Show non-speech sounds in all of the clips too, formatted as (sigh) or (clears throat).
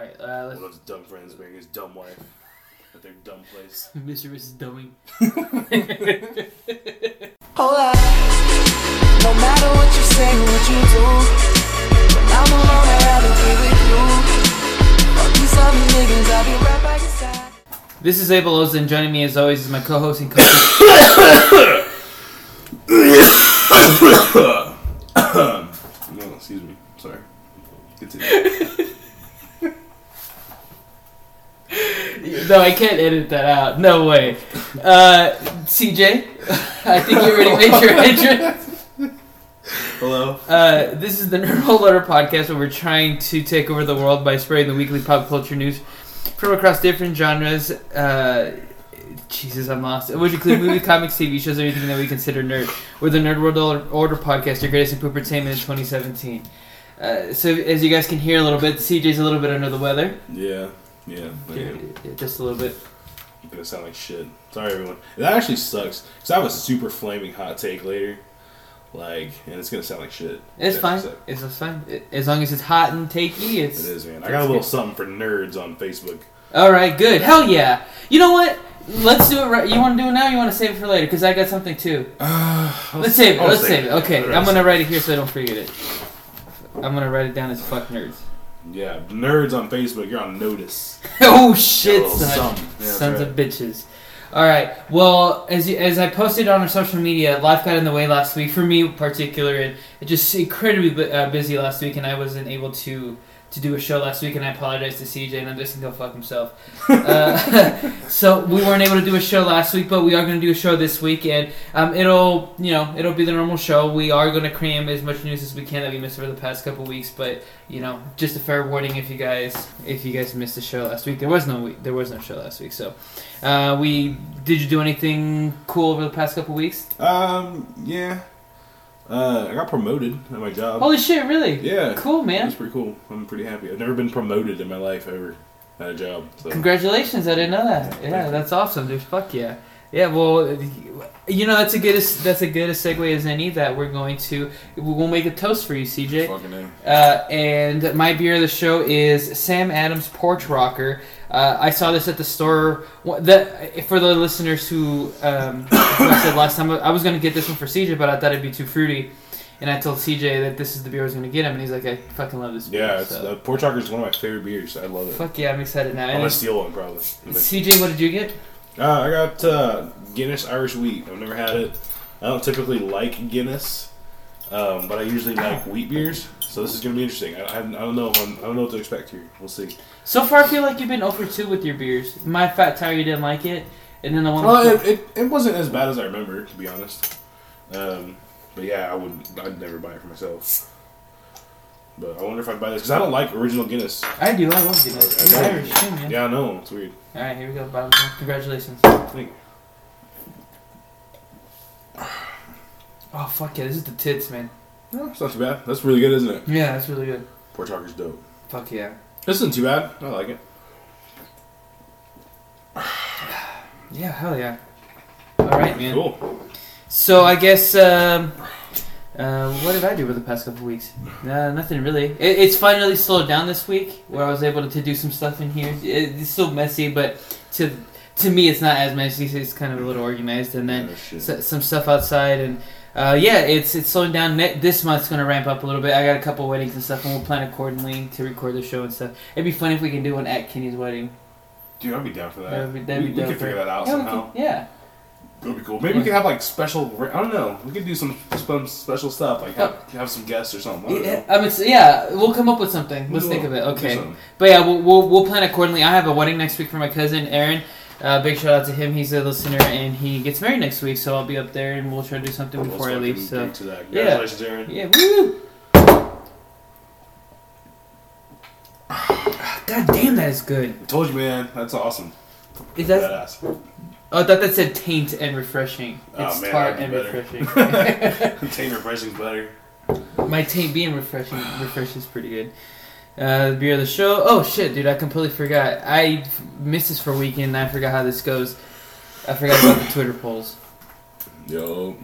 All right, uh, One of those dumb friends marrying his dumb wife at their dumb place. Mr. and Mrs. Dumming. Hold up. No matter what you say, what you do. When I'm alone, I'd rather be with you. Fuck these other niggas, I'll be right by your side. This is Abel Loza, and joining me as always is my co-host and co no, excuse me. Sorry. Continue. No, I can't edit that out. No way. Uh, CJ, I think you already made your (laughs) entrance. Hello. Uh, this is the Nerd World Order podcast where we're trying to take over the world by spreading the weekly pop culture news from across different genres. Uh, Jesus, I'm lost. Which include movies, (laughs) comics, TV shows, everything that we consider nerd. We're the Nerd World Order- Order podcast, your greatest in entertainment in 2017. Uh, so, as you guys can hear a little bit, CJ's a little bit under the weather. Yeah. Yeah. Yeah. Just a little bit. I'm gonna sound like shit. Sorry, everyone. That actually sucks because I have a super flaming hot take later. Like, and it's gonna sound like shit. It's fine. It's fine. It- As long as it's hot and takey, it's. It is, man. I got a little good. something for nerds on Facebook. All right, good. Hell yeah. You know what? Let's do it right. You want to do it now? Or you want to save it for later? Because I got something too. (sighs) Let's save it. I'll Let's save save it. it. Okay, I'm gonna write it here so I don't forget it. I'm gonna write it down as fuck nerds. Yeah, nerds on Facebook, you're on notice. (laughs) oh shit, son. Yeah, Sons right. of bitches. All right. Well, as you, as I posted on our social media, life got in the way last week for me in particular, and it just incredibly bu- uh, busy last week, and I wasn't able to to do a show last week, and I apologize to CJ, and I'm just gonna go fuck himself. (laughs) uh, (laughs) so we weren't able to do a show last week, but we are gonna do a show this week, and um, it'll you know it'll be the normal show. We are gonna cram as much news as we can that we missed over the past couple weeks, but you know just a fair warning if you guys if you guys missed the show last week, there was no week, there was no show last week, so. Uh, we did you do anything cool over the past couple weeks? Um, yeah. Uh, I got promoted at my job. Holy shit! Really? yeah. Cool, man. That's pretty cool. I'm pretty happy. I've never been promoted in my life ever at a job. So. Congratulations! I didn't know that. Thank Yeah, that's awesome, dude. Fuck yeah. Yeah, well, you know that's a good that's a good a segue as any that we're going to we'll make a toast for you, CJ. Fucking A. Uh, and my beer of the show is Sam Adams Porch Rocker. Uh, I saw this at the store. That for the listeners who, um, (coughs) who I said last time, I was going to get this one for CJ, but I thought it'd be too fruity. And I told CJ that this is the beer I was going to get him, and he's like, "I fucking love this beer." Yeah, it's, so. uh, Porch Rocker is one of my favorite beers. I love it. fuck yeah, I'm excited now. I'm gonna steal one probably. CJ, what did you get? Uh, I got uh, Guinness Irish Wheat. I've never had it. I don't typically like Guinness, um, but I usually like wheat beers. So this is gonna be interesting. I, I, I don't know if I'm, I don't know what to expect here. We'll see. So far, I feel like you've been over two with your beers. My Fat Tire, you didn't like it, and then the one. Well, before- it, it, it wasn't as bad as I remember, to be honest. Um, but yeah, I wouldn't. I'd never buy it for myself. But I wonder if I'd buy this because I don't like original Guinness. I do. I love Guinness. I You're know. Irish too, man. Yeah, I know it's weird. All right, here we go. Bottom. Congratulations. Thank you. Oh fuck yeah, this is the tits, man. No, it's not too bad. That's really good, isn't it? Yeah, that's really good. Porch Rocker's dope. Fuck yeah. This isn't too bad. I like it. (sighs) Yeah, hell yeah. All right, man. Cool. So I guess um, uh, what did I do over the past couple weeks? Uh, nothing really. It, it's finally slowed down this week, where I was able to do some stuff in here. It, it's still messy, but to to me, it's not as messy. It's kind of a little organized, and then shit. s- some stuff outside and. Uh, yeah, it's it's slowing down. This month's gonna ramp up a little bit. I got a couple weddings and stuff, and we'll plan accordingly to record the show and stuff. It'd be fun if we can do one at Kenny's wedding. Dude, I'd be down for that. That'd be- that'd we, be we could figure that out Yeah, somehow. could- yeah. That'd be cool. Maybe we could have like special. I don't know. We could do some some special stuff. Like have, have some guests or something. I Yeah. I mean, yeah, we'll come up with something. Let's We'll- think of it. Okay. But yeah, we'll, we'll, we'll plan accordingly. I have a wedding next week for my cousin Aaron. Uh, big shout out to him. He's a listener and he gets married next week, so I'll be up there and we'll try to do something before I leave. So to that. Yeah. Congratulations, Aaron. yeah, woo! (sighs) God damn, that is good. I told you, man. That's awesome. Is that? Badass. Oh, I thought that said taint and refreshing. Oh, It's man, tart and be refreshing. (laughs) (laughs) Taint refreshing's better. My taint being refreshing, refresh is pretty good. Uh, the beer of the show. Oh shit, dude! I completely forgot. I missed this for a weekend. and I forgot how this goes. I forgot about the Twitter polls. Yo.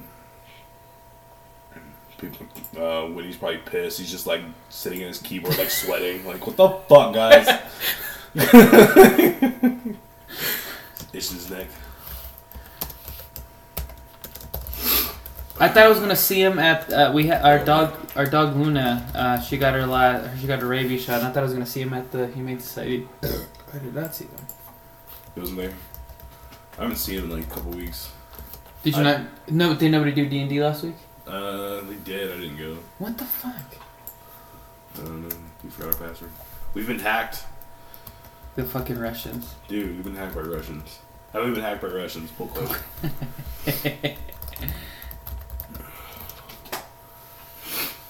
people, uh, Whitney's probably pissed. He's just like sitting in his keyboard, like sweating. Like, what the fuck, guys? (laughs) His neck. I thought I was gonna see him at uh, we ha- our dog our dog Luna. Uh, she got her la- she got her rabies shot. And I thought I was gonna see him at the Humane Society. (coughs) I did not see him. He wasn't there. I haven't seen him in like a couple weeks. Did you I- not? No, did nobody do D and D last week? Uh, they did. I didn't go. What the fuck? I don't know. We forgot our password. We've been hacked. The fucking Russians. Dude, we've been hacked by Russians. I Have we been hacked by Russians? Pull (laughs) close. (laughs)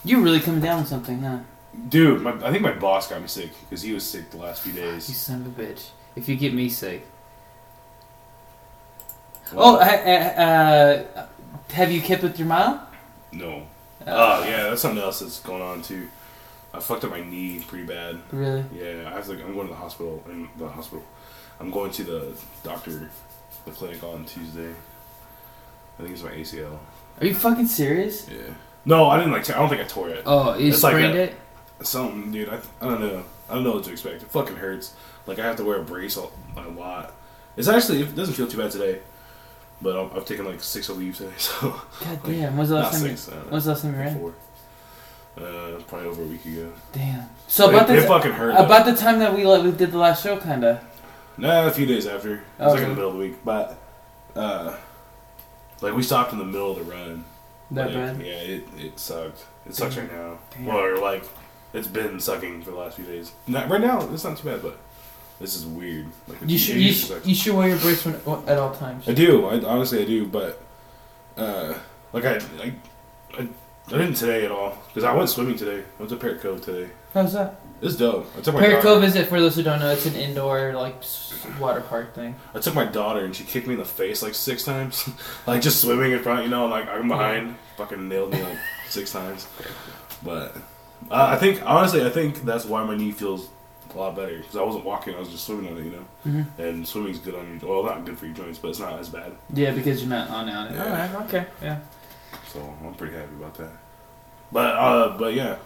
You really coming down with something, huh? Dude, my, I think my boss got me sick because he was sick the last few days. You son of a bitch. If you get me sick. Well, oh, I, I, uh, have you kept with your mom? no. Uh, Oh, yeah, that's something else that's going on too. I fucked up my knee pretty bad. Really? Yeah, I was like, I'm going to the hospital. In the hospital, I'm going to the doctor, the clinic on Tuesday. I think it's my ACL. Are you fucking serious? Yeah. No, I didn't like. Tear, I don't think I tore it. Oh, you It's like sprained a- it? Something, dude. I, I don't know. I don't know what to expect. It fucking hurts. Like I have to wear a brace a, a lot. It's actually it doesn't feel too bad today, but I'm, I've taken like six of leave today, (laughs) so God damn. When's the last time? Six. Uh, when's the last time you ran? four. Uh, probably over a week ago. Damn. So about it, the fucking hurt. though. about the time that we like, we did the last show, kinda. Nah, a few days after. It was like in the middle of the week, but uh, like we stopped in the middle of the run. That Like, bad. Yeah, it it sucked. It sucks right now. Damn. Well, or like it's been sucking for the last few days. Not, right now, it's not too bad, but this is weird. Like You should you, sh- you should wear your brace when, at all times. I do. I honestly I do, but uh, like I I, I, I didn't today at all because I went swimming today. I went to Parrot Cove today. How's that? It's dope. I took my Parrot Cove is it for those who don't know? It's an indoor like s- water park thing. I took my daughter and she kicked me in the face like six times, (laughs) like just swimming in front. You know, like I'm behind, fucking nailed me like (laughs) six times. But uh, I think honestly, I think that's why my knee feels a lot better because I wasn't walking. I was just swimming on it. You know, Mm-hmm. and swimming's good on your well, not good for your joints, but it's not as bad. Yeah, because you're not on it. On it. Yeah. All right. Okay. Yeah. So I'm pretty happy about that. But uh, but yeah,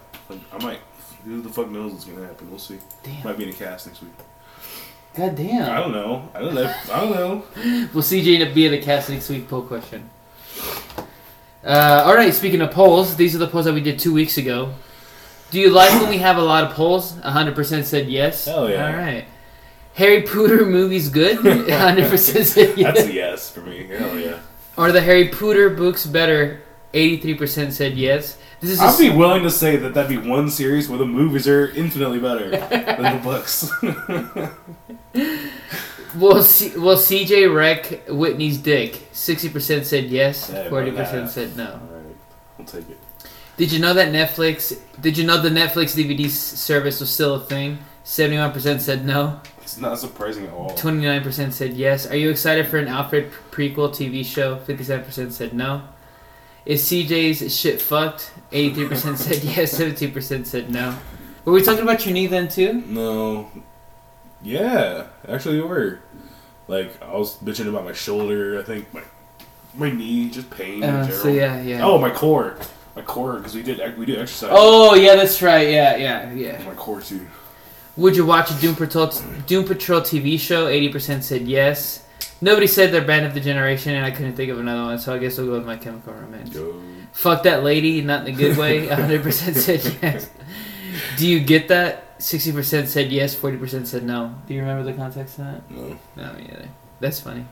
I might. Who the fuck knows what's gonna happen? We'll see. Damn. Might be in a cast next week. God damn. I don't know. I don't know. I don't know. (laughs) Will CJ end up being a cast next week? Poll question. Uh, all right. Speaking of polls, these are the polls that we did two weeks ago. Do you like when we have a lot of polls? 100% said yes. Hell yeah. All right. Harry Potter movies good? (laughs) 100% said yes. That's a yes for me. Hell yeah. Are the Harry Potter books better? 83% said yes. This is I'd be willing to say that that'd be one series where the movies are infinitely better than the books. (laughs) well, C- will CJ wreck Whitney's dick? 60% said yes, Yeah, 40% said no. Alright, I'll take it. Did you know that Netflix? Did you know the Netflix DVD service was still a thing? Seventy-one percent said no. It's not surprising at all. Twenty-nine percent said yes. Are you excited for an Alfred prequel TV show? Fifty-seven percent said no. Is CJ's shit fucked? Eighty-three percent said (laughs) yes. Seventeen percent said no. Were we talking about your knee then too? No. Yeah, actually, we were. Like, I was bitching about my shoulder. I think my my knee, just pain. in Uh, general. so yeah, yeah. Oh, my core. My core, because we did we did exercise. Oh yeah, that's right. Yeah, yeah, yeah. My core too. Would you watch a Doom Patrol Doom Patrol TV show? Eighty percent said yes. Nobody said they're band of the generation, and I couldn't think of another one, so I guess we'll go with My Chemical Romance. Yo. Fuck that lady, not in a good way. (laughs) 100% said yes. Do you get that? 60% said yes, 40% said no. Do you remember the context of that? No. No, me either. That's funny.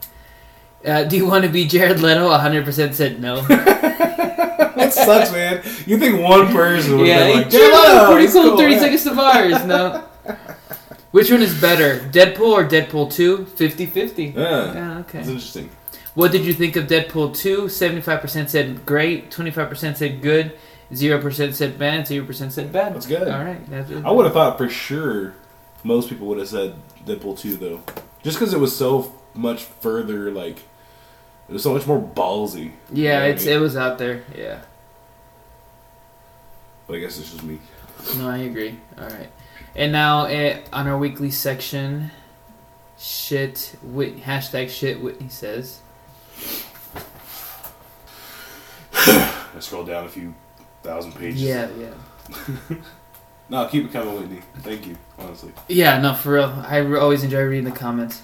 Uh, do you want to be Jared Leto? 100% said no. (laughs) That sucks, man. You think one person would yeah, be like, Jared "Yeah, Leto, pretty it's cool. 30 yeah." seconds to Mars. No. (laughs) Which one is better, Deadpool or Deadpool 2? 50 50. Yeah, oh, Yeah, okay. it's interesting. What did you think of Deadpool 2? 75% said great, 25% said good, 0% said bad, 0% said bad. That's good. All right. That's it. I would have thought for sure most people would have said Deadpool 2, though. Just because it was so much further, like, it was so much more ballsy. Yeah, You know what I it's mean? it was out there. Yeah. But I guess it's just me. No, I agree. All right. And now eh, on our weekly section, shit. Hashtag shit. Whitney says. (sighs) I scrolled down a few thousand pages. Yeah, yeah. (laughs) No, keep it coming, Whitney. Thank you, honestly. Yeah, no, for real. I always enjoy reading the comments.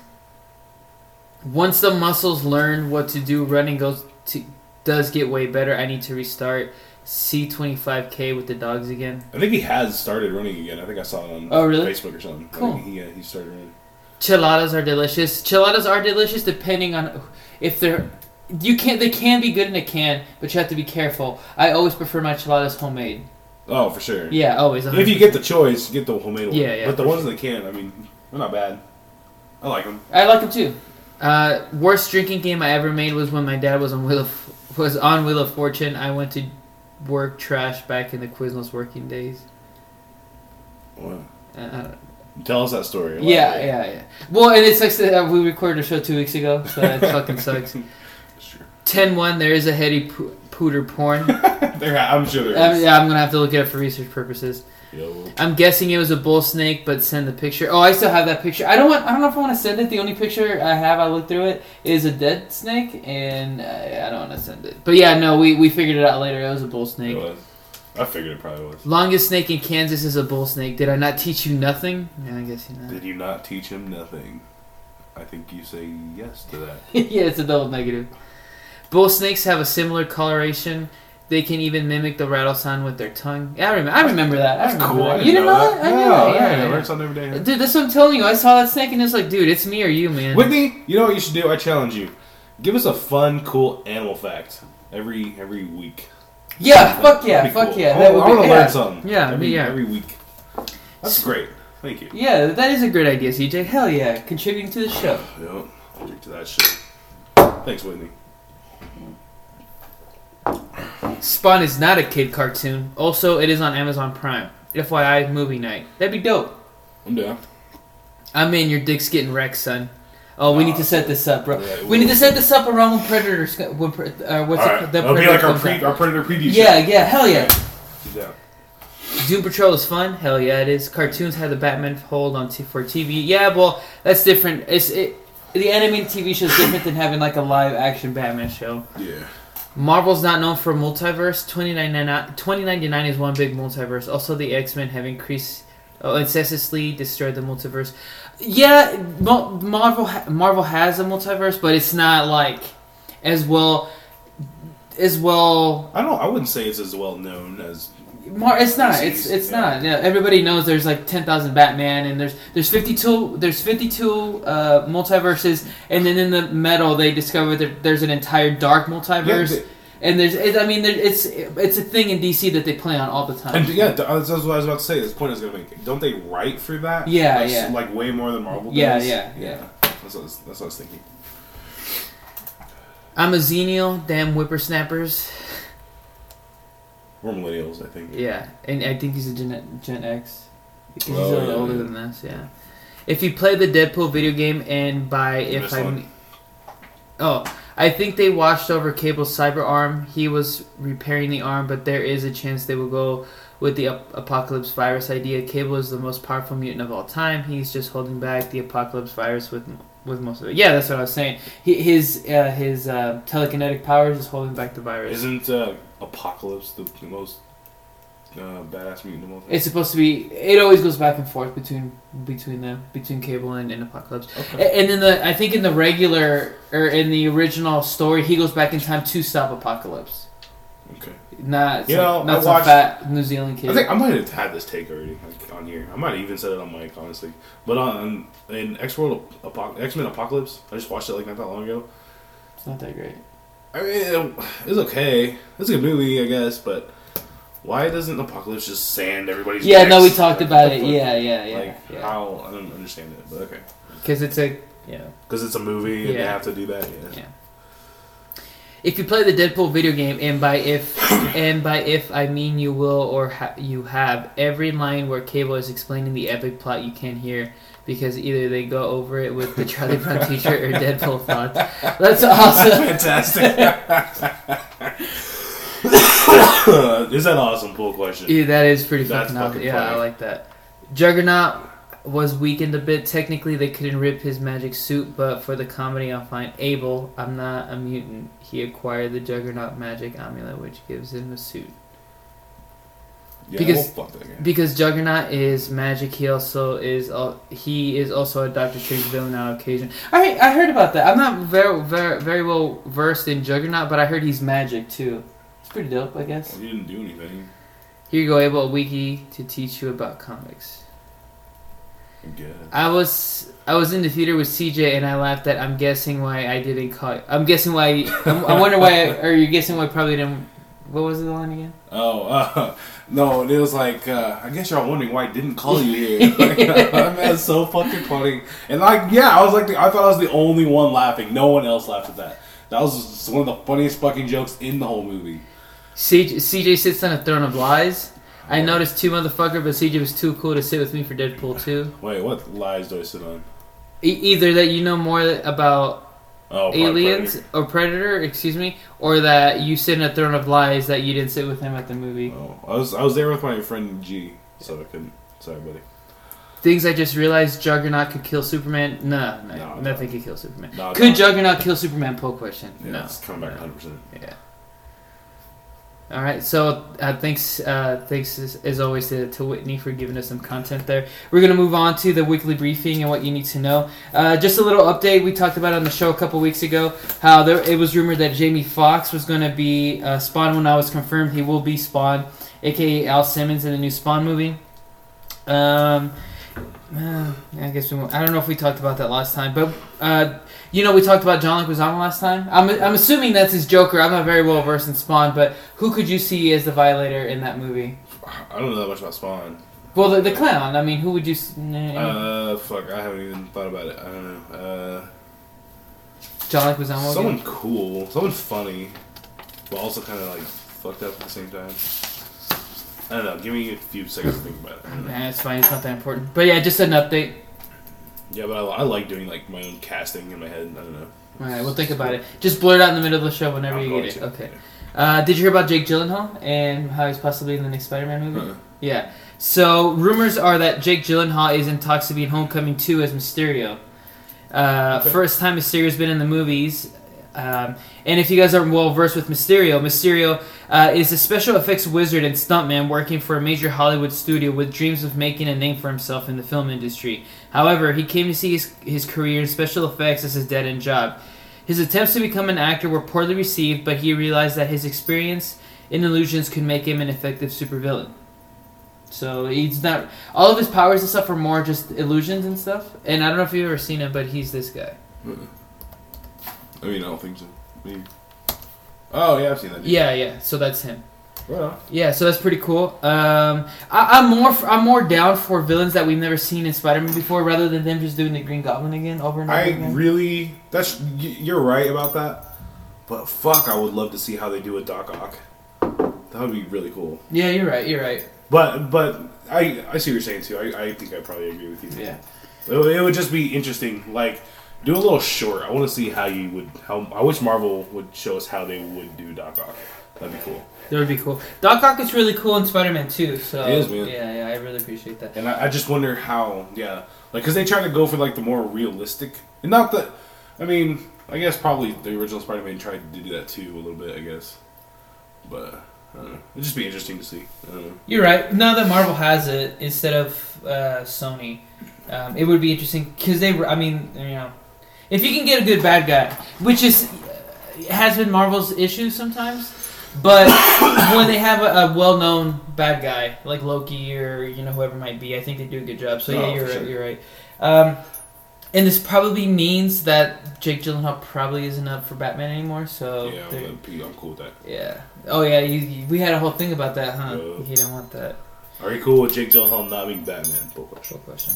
Once the muscles learn what to do, running goes to does get way better. I need to restart C25K with the dogs again. I think he has started running again. I think I saw it on Oh, really? Facebook or something. Cool. he, uh, he started running. Chiladas are delicious. Chiladas are delicious depending on if they're. You can't. They can be good in a can, but you have to be careful. I always prefer my chiladas homemade. Oh, for sure. Yeah, always. If you get the choice, get the homemade one. Yeah, yeah, But the for in the can, I mean, they're not bad. I like them. I like them too. Uh, worst drinking game I ever made was when my dad was on Wheel of was on Wheel of Fortune. I went to work trash back in the Quiznos working days. Wow. Uh, Tell us that story. yeah, Elaborate. yeah, yeah. Well, and it sucks that uh, we recorded a show two weeks ago, so that (laughs) fucking sucks. Sure. 10-1, there is a heady po- pooter porn. (laughs) There, I'm sure there is. Uh, yeah, I'm gonna have to look it up for research purposes. Yo. I'm guessing it was a bull snake, but send the picture. Oh, I still have that picture. I don't want. I don't know if I want to send it. The only picture I have, I looked through it, is a dead snake, and uh, I don't want to send it. But yeah, no, we, we figured it out later. It was a bull It snake. was. I figured it probably was. Longest snake in Kansas is a bull snake. Did I not teach you nothing? Yeah, I guess you know. Did you not teach him nothing? I think you say yes to that. (laughs) yeah, it's a double negative. Bull snakes have a similar coloration. They can even mimic the rattle sound with their tongue. Yeah, I remember. I remember that. I That's remember cool. that. I you didn't didn't know that? I knew No, that. yeah, Yeah, I yeah. learned something every day. Dude, that's what I'm telling you. I saw that snake and it's like, dude, it's me or you, man. Whitney, you know what you should do? I challenge you. Give us a fun, cool animal fact every every week. Yeah, fuck yeah, fuck cool. yeah. I, That would want to be, learn yeah. something. Yeah, every, yeah. every week. That's great. Thank you. Yeah, that is a great idea, CJ. Hell yeah, contributing to the show. Yep. Drink to that shit. Thanks, Whitney. Spawn is not a kid cartoon. Also, it is on Amazon Prime. FYI, movie night. That'd be dope. I'm down. I'm in. Your dick's getting wrecked, son. Oh, we need to set this up, bro. Yeah, We need to set this up around when Predator. When, uh, what's All it, right. called? That'll be like our pre our predator preview. Yeah, yeah, hell yeah. Show. Yeah. Doom Patrol is fun. Hell yeah, it is. Cartoons had the Batman hold on t- for TV. Yeah, well, that's different. It's it. The animated TV show is different than having like a live action Batman show. Yeah. Marvel's not known for multiverse. 2099 2099 is one big multiverse. Also, the X Men have increased, oh, incessantly destroyed the multiverse. Yeah, Marvel Marvel has a multiverse, but it's not like as well as well. I don't. I wouldn't say it's as well known as. Mar- it's not. It's it's Yeah. not. Yeah, everybody knows there's like ten thousand Batman, and there's there's fifty two there's fifty two uh, multiverses, and then in the middle they discover that there's an entire dark multiverse. Yeah, And there's, it, I mean, there, it's it's a thing in DC that they play on all the time. And yeah, that's that's what I was about to say. This point is gonna make. Don't they write for that? Yeah, like, yeah. Like way more than Marvel. Yeah, does? yeah, yeah. That's what, was, that's what I was thinking. I'm a Xenial, damn whippersnappers. We're millennials, I think. Yeah, and I think he's a Gen, Gen X. Because he's Oh, a little yeah, older yeah. than this, yeah. If you play the Deadpool video game and by if I one? oh I think they washed over Cable's cyber arm. He was repairing the arm, but there is a chance they will go with the ap- apocalypse virus idea. Cable is the most powerful mutant of all time. He's just holding back the apocalypse virus with with most of it. Yeah, that's what I was saying. He, his uh, his uh, telekinetic powers is holding back the virus. Isn't uh, Apocalypse the, the most uh, badass mutant of all time? It's supposed to be. It always goes back and forth between between them, between Cable and, and Apocalypse. Okay. A- And then the I think in the regular or in the original story, he goes back in time to stop Apocalypse. Okay. Not You some, know, not some watched- fat New Zealand kid. I think I might have had this take already like, on here. I might have even said it on mic, honestly. But on in X World Apoc- X Men Apocalypse, I just watched it like not that long ago. it's not that great. I mean, it, it's okay. It's a good movie, I guess. But why doesn't Apocalypse just sand everybody's? Yeah, no, we talked about it. Yeah, yeah, yeah, Like yeah. how I don't understand it, but okay. Because it's a you know. Because it's a movie and they have to do that. Yeah. Yeah. If you play the Deadpool video game, and by if (coughs) and by if I mean you will or ha- you have every line where Cable is explaining the epic plot you can't hear because either they go over it with the Charlie Brown (laughs) teacher or Deadpool thoughts. That's awesome. (laughs) Fantastic. (coughs) Is that an awesome? Cool question. Yeah, that is pretty That's fucking awesome. fucking Yeah, I like that. Juggernaut was weakened a bit. Technically, they couldn't rip his magic suit, but for the comedy, I'll find Abel. I'm not a mutant. He acquired the Juggernaut magic amulet, which gives him a suit. Yeah, Because- well, fuck that guy. Because Juggernaut is magic. He also is. al- He is also a Doctor Strange villain on occasion. I I heard about that. I'm not very very very well versed in Juggernaut, but I heard he's magic too. It's pretty dope, I guess. Well, he didn't do anything. Here you go, Abel, a wiki to teach you about comics. I. I was I was in the theater with CJ and I laughed at. I'm guessing why I didn't call. I'm guessing why. I'm, I wonder why. (laughs) Or you're guessing why I probably didn't. What was the line again? Oh, uh, no, it was like, uh, I guess y'all wondering why I didn't call you here. (laughs) Like, that man's so fucking funny. And like, yeah, I was like, the, I thought I was the only one laughing. No one else laughed at that. That was one of the funniest fucking jokes in the whole movie. CJ, CJ sits on a throne of lies. I noticed two motherfucker, but CJ was too cool to sit with me for Deadpool 2. Wait, what lies do I sit on? E- either that you know more about Oh, aliens Predator. or Predator, excuse me, or that you sit in a throne of lies that you didn't sit with him at the movie. Oh, I was I was there with my friend G, so I couldn't. Sorry, buddy. Things I just realized: Juggernaut could kill Superman. No, no, No, nothing no. could kill Superman. No, could. Juggernaut kill Superman? Poll question. Yeah, no, it's coming back no. 100. percent Yeah. All right. So uh, thanks, uh, thanks as, as always to, to Whitney for giving us some content there. We're gonna move on to the weekly briefing and what you need to know. Uh, just a little update. We talked about on the show a couple weeks ago how there it was rumored that Jamie Foxx was gonna be uh, Spawn. When I was confirmed, he will be Spawn, aka Al Simmons in the new Spawn movie. Um. uh, I guess we won't, I don't know if we talked about that last time, but uh, you know we talked about John Leguizamo last time. I'm, I'm assuming that's his Joker. I'm not very well versed in Spawn, but who could you see as the Violator in that movie? I don't know that much about Spawn. Well, the, the clown. I mean, who would you? s- Uh, fuck, I haven't even thought about it. I don't know. Uh, John Leguizamo. again? someone cool, someone funny, but also kind of like fucked up at the same time. I don't know. Give me a few seconds to think about it. Nah, it's fine. It's not that important. But yeah, just an update. Yeah, but I, I like doing like my own casting in my head. I don't know. All right, we'll think about it. Just blurt out in the middle of the show whenever I'm you get it. to. Okay. Uh, did you hear about Jake Gyllenhaal and how he's possibly in the next Spider-Man movie? Uh-uh. Yeah. So rumors are that Jake Gyllenhaal is in talks to be in Homecoming 2 as Mysterio. Uh, Okay. First time Mysterio's been in the movies. Um, and if you guys are well versed with Mysterio, Mysterio uh, is a special effects wizard and stuntman working for a major Hollywood studio with dreams of making a name for himself in the film industry. However, he came to see his, his career in special effects as his dead end job. His attempts to become an actor were poorly received, but he realized that his experience in illusions could make him an effective supervillain. So he's not all of his powers and stuff are more just illusions and stuff. And I don't know if you've ever seen him, but he's this guy. I mean, I don't think so. Maybe. Oh yeah, I've seen that. dude. Yeah, yeah. So that's him. Well, Yeah, so that's pretty cool. Um, I, I'm more f- I'm more down for villains that we've never seen in Spider-Man before, rather than them just doing the Green Goblin again over and over I again. really. That's you're right about that. But fuck, I would love to see how they do a Doc Ock. That would be really cool. yeah, you're right. You're right. But but I I see what you're saying too. I, I think I probably agree with you. Yeah. It, it would just be interesting. Like do a little short. I want to see how you would. How I wish Marvel would show us how they would do Doc Ock. That'd be cool. That would be cool. Doc Ock is really cool in Spider-Man too. So is, man. yeah, yeah, I really appreciate that. And I, I just wonder how. Yeah, like because they try to go for like the more realistic. And not that. I mean, I guess probably the original Spider-Man tried to do that too a little bit. I guess. But I don't know. It'd just be interesting to see. I don't know. You're right. Now that Marvel has it instead of uh, Sony, um, it would be interesting because they. were- I mean, you know, if you can get a good bad guy, which is has been Marvel's issue sometimes, but (coughs) when they have a, a well-known bad guy like Loki or you know whoever it might be, I think they do a good job. So yeah, Oh, you're right. sure. You're right. Um, and this probably means that Jake Gyllenhaal probably isn't up for Batman anymore. So yeah, I'm, I'm cool with that. yeah. Oh yeah, you, you- we had a whole thing about that, huh? Yeah. He didn't want that. Are you cool with Jake Gyllenhaal not being Batman? Question. Cool question.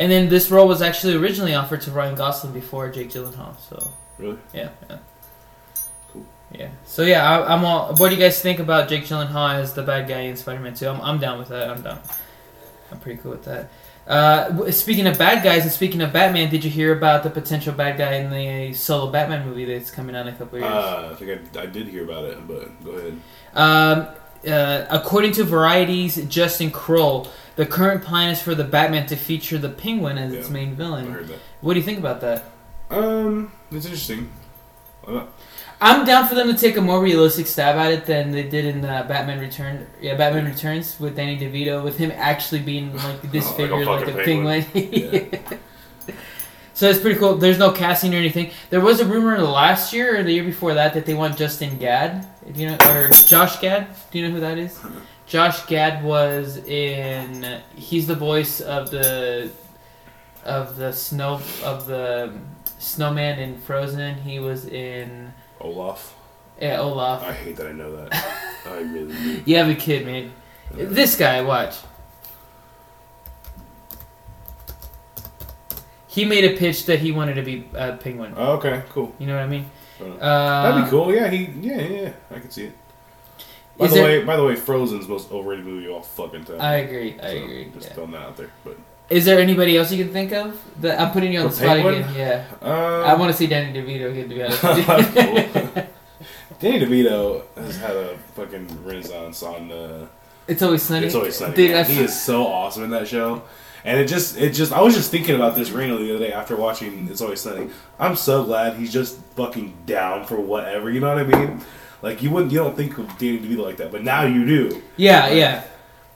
And then this role was actually originally offered to Ryan Gosling before Jake Gyllenhaal. So Really? yeah, yeah. Cool. Yeah. So yeah, I, I'm all. What do you guys think about Jake Gyllenhaal as the bad guy in Spider-Man 2? I'm, I'm down with that. I'm down. I'm pretty cool with that. Uh, speaking of bad guys and speaking of Batman, did you hear about the potential bad guy in the solo Batman movie that's coming out in a couple of years? Uh, I think I, I did hear about it, but go ahead. Um, uh, according to Variety's Justin Kroll, the current plan is for the Batman to feature the Penguin as its Yeah. main I villain. heard that. What do you think about that? Um, it's interesting. I'm down for them to take a more realistic stab at it than they did in uh, Batman Return. Yeah, Batman Returns with Danny DeVito, with him actually being like (laughs) this Like a figure, like a, penguin. penguin. (laughs) so it's pretty cool. There's no casting or anything. There was a rumor last year or the year before that that they want Justin Gad, if you know, or Josh Gad. Do you know who that is? Josh Gad was in. He's the voice of the of the snow of the snowman in Frozen. He was in Olaf. yeah Olaf. I hate that I know that. (laughs) I really do. You have a kid, man. This guy, watch. He made a pitch that he wanted to be a penguin. Oh, okay, cool. You know what I mean? Uh, That'd be cool. Yeah, he. Yeah, yeah, yeah. I can see it. By the there- way, by the way, Frozen's the most overrated movie of all fucking time. I agree. I So, agree. Just yeah. throwing that out there, but Is there anybody else you can think of? That I'm putting you on the spot Penguin? again. Yeah. uh, I want to see Danny DeVito again. To be honest. (laughs) That's with (laughs) you. Danny DeVito has had a fucking renaissance on. Uh, it's always sunny. It's always sunny. Dude, he is so awesome in that show. And it just, it just, I was just thinking about this Reno the other day after watching It's Always Sunny. I'm so glad he's just fucking down for whatever. You know what I mean? Like you wouldn't, you don't think of Danny DeVito like that, but now you do. Yeah, yeah.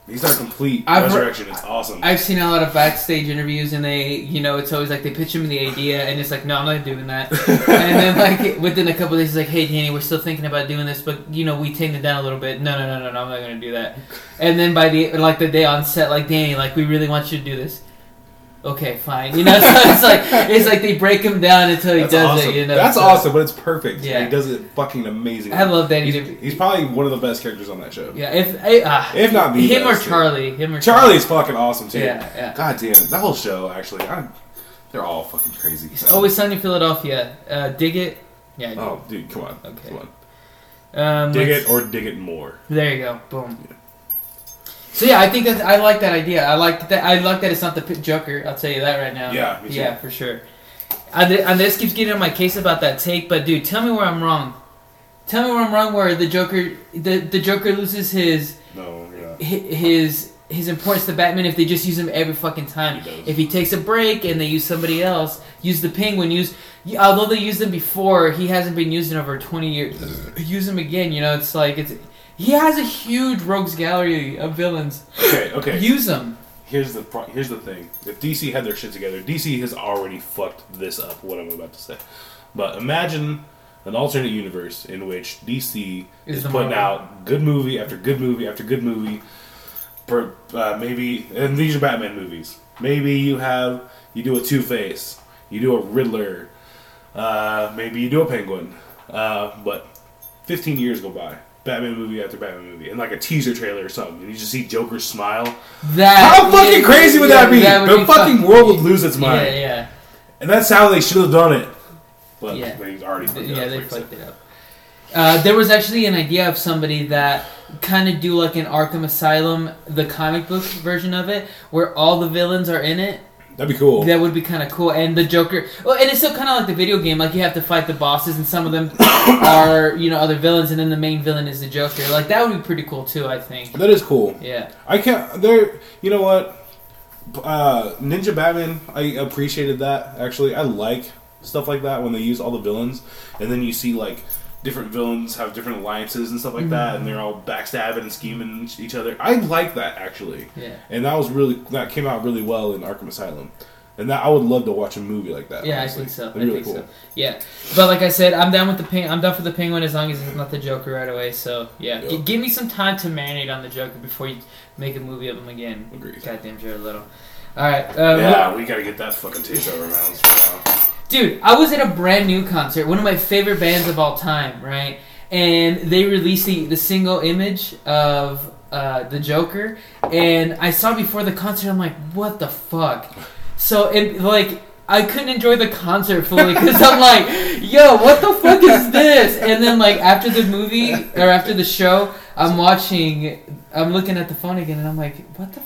He's our complete I've heard- resurrection. it's awesome. I've seen a lot of backstage interviews, and they, you know, it's always like they pitch him the idea, and it's like, no, I'm not doing that. (laughs) and then like within a couple days, he's like, hey, Danny, we're still thinking about doing this, but you know, we tamed it down a little bit. No, no, no, no, no, I'm not gonna do that. And then by the like the day on set, like Danny, like we really want you to do this. Okay, fine. You know, (laughs) so it's like it's like they break him down until he That's does awesome. it. You know, That's so- awesome, but it's perfect. Yeah. Yeah. He does it fucking amazing. I love Danny. He's, DeVito. he's probably one of the best characters on that show. Yeah, if uh, If not the him or best, too. Charlie, him or Charlie's fucking awesome too. Yeah, yeah. God damn, that whole show actually, I, they're all fucking crazy. It's always sunny Philadelphia. Uh, dig it. Yeah. Oh, dude, come on. Okay. Come on. Um, Dig it or dig it more. There you go. Boom. So yeah, I think that I like that idea. I like that. I like that it's not the P- Joker. I'll tell you that right now. Yeah. Yeah, for sure. And, th- and this keeps getting on my case about that take, but dude, tell me where I'm wrong. Tell me where I'm wrong. Where the Joker, the the Joker loses his No, you're his his importance to Batman if they just use him every fucking time. He. If he takes a break and they use somebody else, use the Penguin, use although they used him before, he hasn't been used in over twenty years. use him again, you know. It's like it's he has a huge rogues gallery of villains. Okay, okay. Use them. Here's the pro- here's the thing. If DC had their shit together, DC has already fucked this up. What I'm about to say, but imagine an alternate universe in which DC Is is, putting Marvel. out good movie after good movie after good movie. Per, uh, maybe and these are Batman movies. Maybe you have you do a Two Face, you do a Riddler, uh, maybe you do a Penguin, uh, but 15 years go by. Batman movie after Batman movie, and like a teaser trailer or something, and you just see Joker smile. That How fucking crazy would yeah, that be? would the be fucking fuck- world would lose its mind. Yeah, yeah. And that's how they should have done it. But Yeah. they already fucked it yeah, up, they like fucked it up. Uh, there was actually an idea of somebody that kind of do like an Arkham Asylum, the comic book version of it, where all the villains are in it. That'd be cool. That would be kind of cool. And the Joker, well, and it's still kind of like the video game. Like you have to fight the bosses, and some of them (coughs) are you know other villains, and then the main villain is the Joker. Like that would be pretty cool too. I think. That is cool. Yeah. I can't. There. You know what? Uh, Ninja Batman. I appreciated that. Actually, I like stuff like that when they use all the villains, and then you see like different villains have different alliances and stuff like that, and they're all backstabbing and scheming each other. I like that actually, Yeah. and that was really that came out really well in Arkham Asylum. And that I would love to watch a movie like that. Yeah, I think so. That'd I really think cool. so. Yeah, but like I said, I'm down with the peng- I'm down for the penguin as long as it's not the Joker right away. So yeah, Yeah. G- give me some time to marinate on the Joker before you make a movie of him again. Agreed. Goddamn Jared Leto. All right, um, Yeah, we gotta get that fucking taste out of our mouths for now. Dude, I was at a brand new concert, one of my favorite bands of all time, right? And they released the the single image of uh, the Joker, and I saw before the concert. I'm like, what the fuck? So it like I couldn't enjoy the concert fully because I'm like, yo, what the fuck is this? And then like after the movie or after the show, I'm watching, I'm looking at the phone again, and I'm like, what the.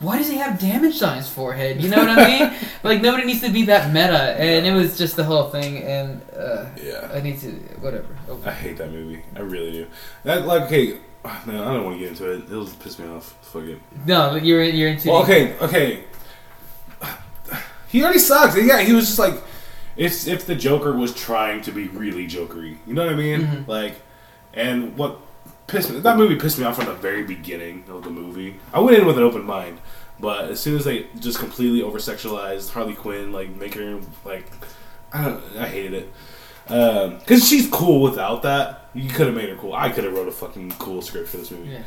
Why does he have damage on his forehead? You know what I mean? (laughs) like nobody needs to be that meta, and it was just the whole thing. And uh, Yeah. I need to whatever. Oh. I hate that movie. I really do. That like okay, man, I don't want to get into it. It'll piss me off. Fuck it. No, but you're you're into. Well, okay, okay. He already sucks. Yeah, he was just like It's if the Joker was trying to be really jokery. You know what I mean? Mhm. Like, and what pissed me that movie pissed me off from the very beginning of the movie. I went in with an open mind, but as soon as they just completely over sexualized Harley Quinn, like making her like, I don't, I hated it. Because she's cool without that. You could have made her cool. I could have wrote a fucking cool script for this movie. Yeah.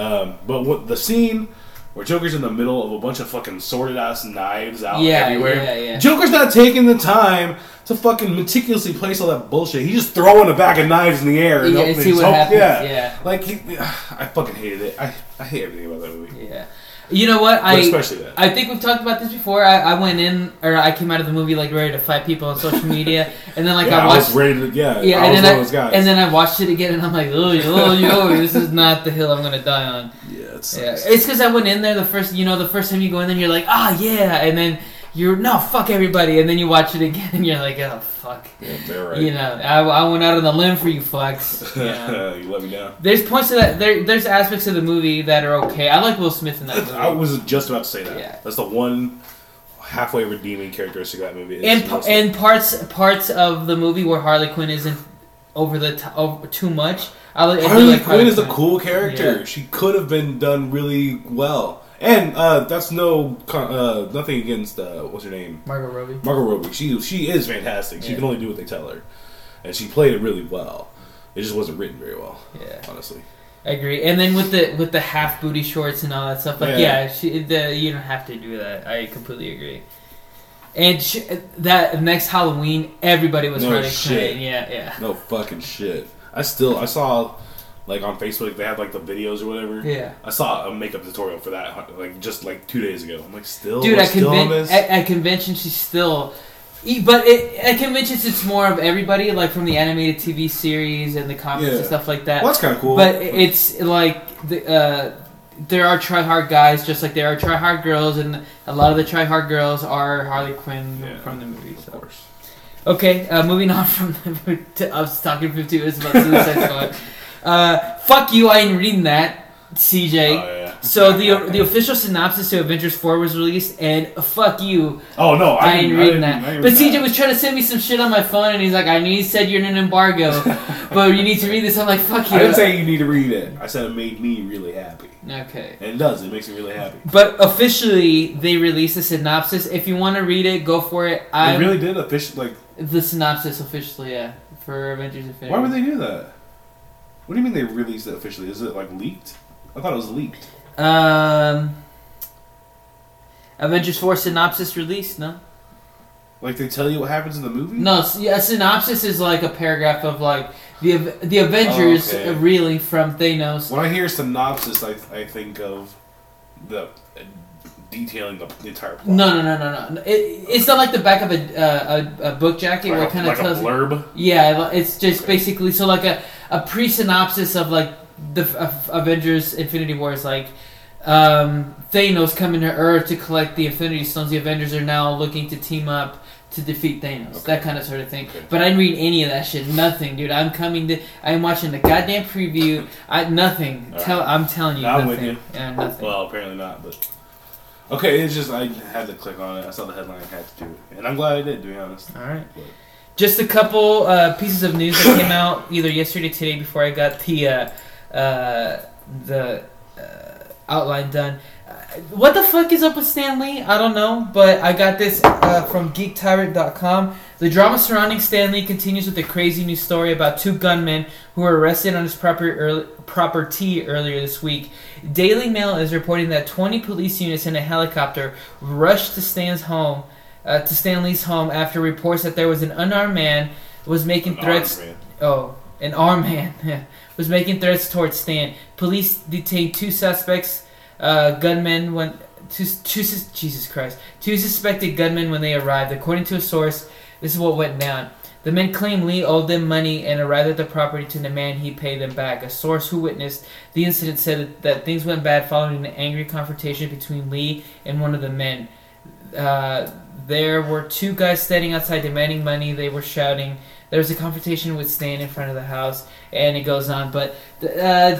Um, but what the scene where Joker's in the middle of a bunch of fucking sorted ass knives out Yeah, everywhere. yeah, yeah. Joker's not taking the time to fucking meticulously place all that bullshit. He's just throwing a bag of knives in the air. And Yeah, hoping see what hope- happens, Yeah. yeah. Like, he, (sighs) I fucking hated it. I, I hate everything about that movie. Yeah. You know what? But I especially that. I think we've talked about this before. I, I went in or I came out of the movie like ready to fight people on social media, and then like yeah, I I, watched. was ready to. Yeah, yeah, I and was then I, of those guys. and then I watched it again, and I'm like, oh, yo, yo, (laughs) this is not the hill I'm gonna die on. yeah, it's Yeah, it's because I went in there the first, you know, the first time you go in there, you're like, ah, yeah, and then you're no, fuck everybody, and then you watch it again, and you're like, oh, fuck, yeah, right. you know, I, I went out on the limb for you fucks. You (laughs) know. you let me down. There's points to that. There, there's aspects of the movie that are okay. I like Will Smith in that movie. I was just about to say that. Yeah. That's the one halfway redeeming characteristic of that movie. and and parts parts of the movie where Harley Quinn isn't over the t- over too much. I, Harley like Quinn is a cool character. Yeah. She could have been done really well. And uh, that's no uh, nothing against uh, what's her name, Margot Robbie. Margot Robbie. She she is fantastic. She Yeah. can only do what they tell her, and she played it really well. It just wasn't written very well, Yeah, honestly. I agree. And then with the with the half booty shorts and all that stuff, like Yeah. yeah, she, the, you don't have to do that. I completely agree. And sh that next Halloween, everybody was No Harley shit. Yeah, yeah, No fucking shit. I still I saw like on Facebook they had like the videos or whatever. yeah. I saw a makeup tutorial for that like just like two days ago. I'm like still Dude, at, still on conven- this. at, at convention, she's still. But it, at conventions, it's more of everybody, like from the animated TV series and the comics and stuff like that. well, that's kind of cool. But it's like the, uh, there are try hard guys, just like there are try hard girls, and a lot of the try hard girls are Harley Quinn Yeah. from the movie. of So. course. Okay, uh, moving (laughs) on from to, I was talking 15 minutes about Suicide (laughs) Squad. Uh, fuck you! I ain't reading that, CJ. Oh, yeah. So the the official synopsis to Avengers 4 was released, and fuck you, Oh no, I, I, ain't I reading that. I didn't But CJ that. was trying to send me some shit on my phone, and he's like, "I need said you're in an embargo, (laughs) but you need to read this." I'm like, "Fuck you." I didn't say you need to read it. I said it made me really happy, okay. and it does. It makes me really happy. But officially, they released a synopsis. If you want to read it, go for it. I I really did officially like. the synopsis officially, yeah, for Avengers Infinity. Why would they do that? What do you mean they released it officially? Is it like leaked? I thought it was leaked. Um, Avengers 4 synopsis released? No. Like they tell you what happens in the movie? No, yeah, a synopsis is like a paragraph of like the the Avengers Oh, okay. reeling from Thanos. When I hear synopsis, I, I think of the uh, detailing the, the entire plot. No, no, no, no, no. It, it's not like the back of a uh, a, a book jacket where it kind of like tells. you- blurb. Yeah, it's just basically so like a, a pre synopsis of like the of Avengers Infinity War is like um, Thanos coming to Earth to collect the Infinity Stones. The Avengers are now looking to team up to defeat Thanos. Okay. That kind of sort of thing. Okay. But I didn't read any of that shit. Nothing, dude. I'm coming to. I'm watching the goddamn preview. I nothing. All Tell. I'm telling you, No, I'm with you. Yeah, nothing. Well, apparently not, but okay. It's just I had to click on it. I saw the headline. I had to do it, and I'm glad I did. To be honest. All right. But- Just a couple uh, pieces of news that came out (coughs) either yesterday or today before I got the uh, uh, the uh, outline done. Uh, what the fuck is up with Stan Lee? I don't know, but I got this uh, from GeekTyrant.com. The drama surrounding Stan Lee continues with a crazy new story about two gunmen who were arrested on his proper early, property earlier this week. Daily Mail is reporting that 20 police units and a helicopter rushed to Stan's home uh, to Stan Lee's home after reports that there was an unarmed man was making An threats. Oh, an armed man (laughs) was making threats towards Stan. Police detained two suspects, uh, gunmen when two, two Jesus Christ, two suspected gunmen when they arrived. According to a source, this is what went down. The men claim Lee owed them money and arrived at the property to demand he pay them back. A source who witnessed the incident said that, that things went bad following an angry confrontation between Lee and one of the men. Uh, there were two guys standing outside demanding money. They were shouting. There was a confrontation with Stan in front of the house, and it goes on. But, uh,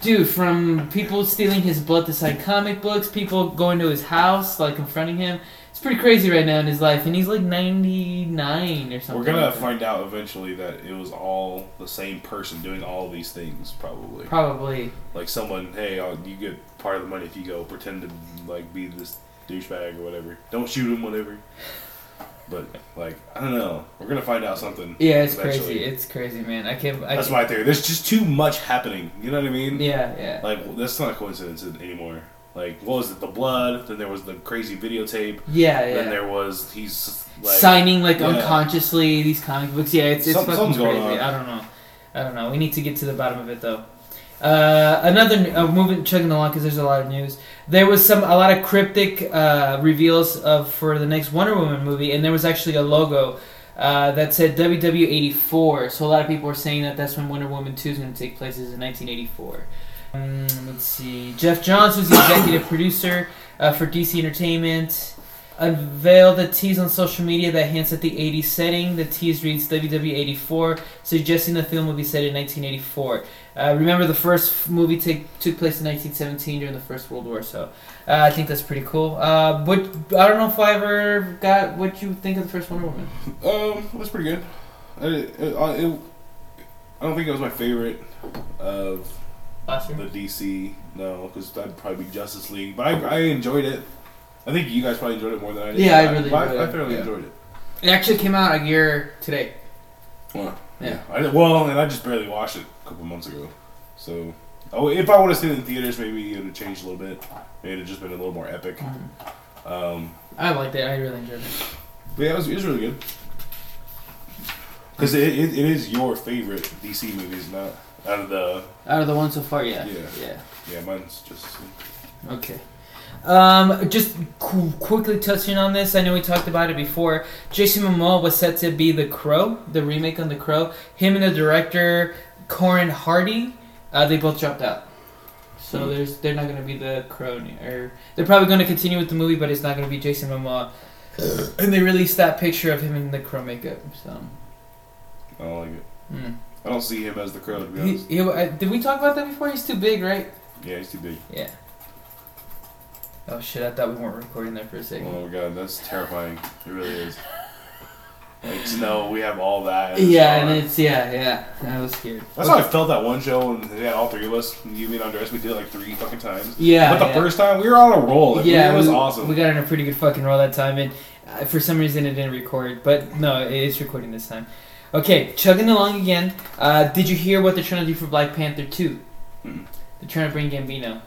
dude, from people stealing his blood to sign comic books, people going to his house, like confronting him, it's pretty crazy right now in his life, and he's like ninety nine or something. We're gonna like find out eventually that it was all the same person doing all these things, probably. probably. Like someone, hey, I'll, you get part of the money if you go pretend to like be this douchebag or whatever. Don't shoot him, whatever. But like, I don't know. We're gonna find out something. Yeah, it's eventually. crazy. It's crazy, man. I can't. I That's can't, my theory. There's just too much happening. You know what I mean? Yeah, yeah. Like that's not a coincidence anymore. Like what was it? The blood. Then there was the crazy videotape. Yeah, yeah. Then there was he's like signing like Yeah. unconsciously these comic books. Yeah, it's it's Some- fucking crazy. going on. I don't know. I don't know. We need to get to the bottom of it though. Uh, another uh, moving chugging along because there's a lot of news. There was some a lot of cryptic uh, reveals of for the next Wonder Woman movie, and there was actually a logo uh, that said WW84. So a lot of people are saying that that's when Wonder Woman 2 is going to take place is in 1984. Um, let's see. Geoff Johns was the executive (coughs) producer uh, for DC Entertainment unveiled a tease on social media that hints at the 80s setting. The tease reads WW84, suggesting the film will be set in 1984. Uh, remember, the first movie take, took place in 1917 during the First World War, so uh, I think that's pretty cool. Uh, but I don't know if I ever got what you think of the first Wonder Woman. Um, it was pretty good. I, it, it, it- I don't think it was my favorite of Last the DC. No, because that'd probably be Justice League. But I, I enjoyed it. I think you guys probably enjoyed it more than I did. Yeah, I really I, enjoyed I, it. thoroughly Yeah. enjoyed it. It actually came out a year today. Well, Yeah. I, well, and I just barely watched it a couple months ago. So, oh, if I would have seen it in theaters, maybe it would have changed a little bit. Maybe it'd have just been a little more epic. Um, I liked it. I really enjoyed it. but yeah, it was, it was really good. Because it, it, it is your favorite DC movies, not out of the Out of the one so far, yeah. Yeah. Yeah. yeah. Mine's just Okay. Um, just qu- quickly touching on this, I know we talked about it before. Jason Momoa was set to be the Crow, the remake on the Crow. Him and the director Corin Hardy, uh, they both dropped out. So Hmm. there's they're not going to be the Crow, or they're probably going to continue with the movie, but it's not going to be Jason Momoa. (coughs) and they released that picture of him in the Crow makeup. So, I don't like it. hmm. I don't see him as the crow to be honest. he, uh, did we talk about that before? He's too big, right? Yeah, he's too big. Yeah. Oh shit! I thought we weren't recording there for a second. Oh my god, that's terrifying. It really is. Like to know we have all that. and Yeah, and it's yeah, yeah. I was scared. That's how I felt that one show when they had all three of us. You mean Andres? We did it like three fucking times. Yeah, but the yeah. first time we were on a roll. Like, yeah, it was we, awesome. We got in a pretty good fucking roll that time, and uh, for some reason it didn't record. But no, it is recording this time. Okay, chugging along again. Uh, did you hear what they're trying to do for Black Panther two? Mm. They're trying to bring Gambino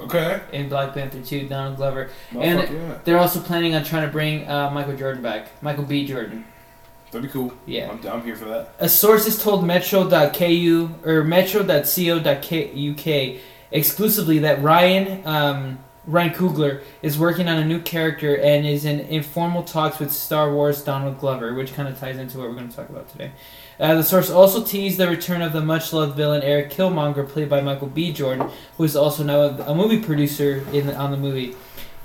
okay. in Black Panther two. Donald Glover. And- yeah. They're also planning on trying to bring uh, Michael Jordan back. Michael B. Jordan. That'd be cool. Yeah. I'm, I'm here for that. A source has told Metro.ku or Metro.co.uk exclusively that Ryan um, Ryan Coogler is working on a new character and is in informal talks with Star Wars Donald Glover, which kind of ties into what we're going to talk about today. Uh, the source also teased the return of the much-loved villain Eric Killmonger, played by Michael B. Jordan, who is also now a, a movie producer in the, on the movie.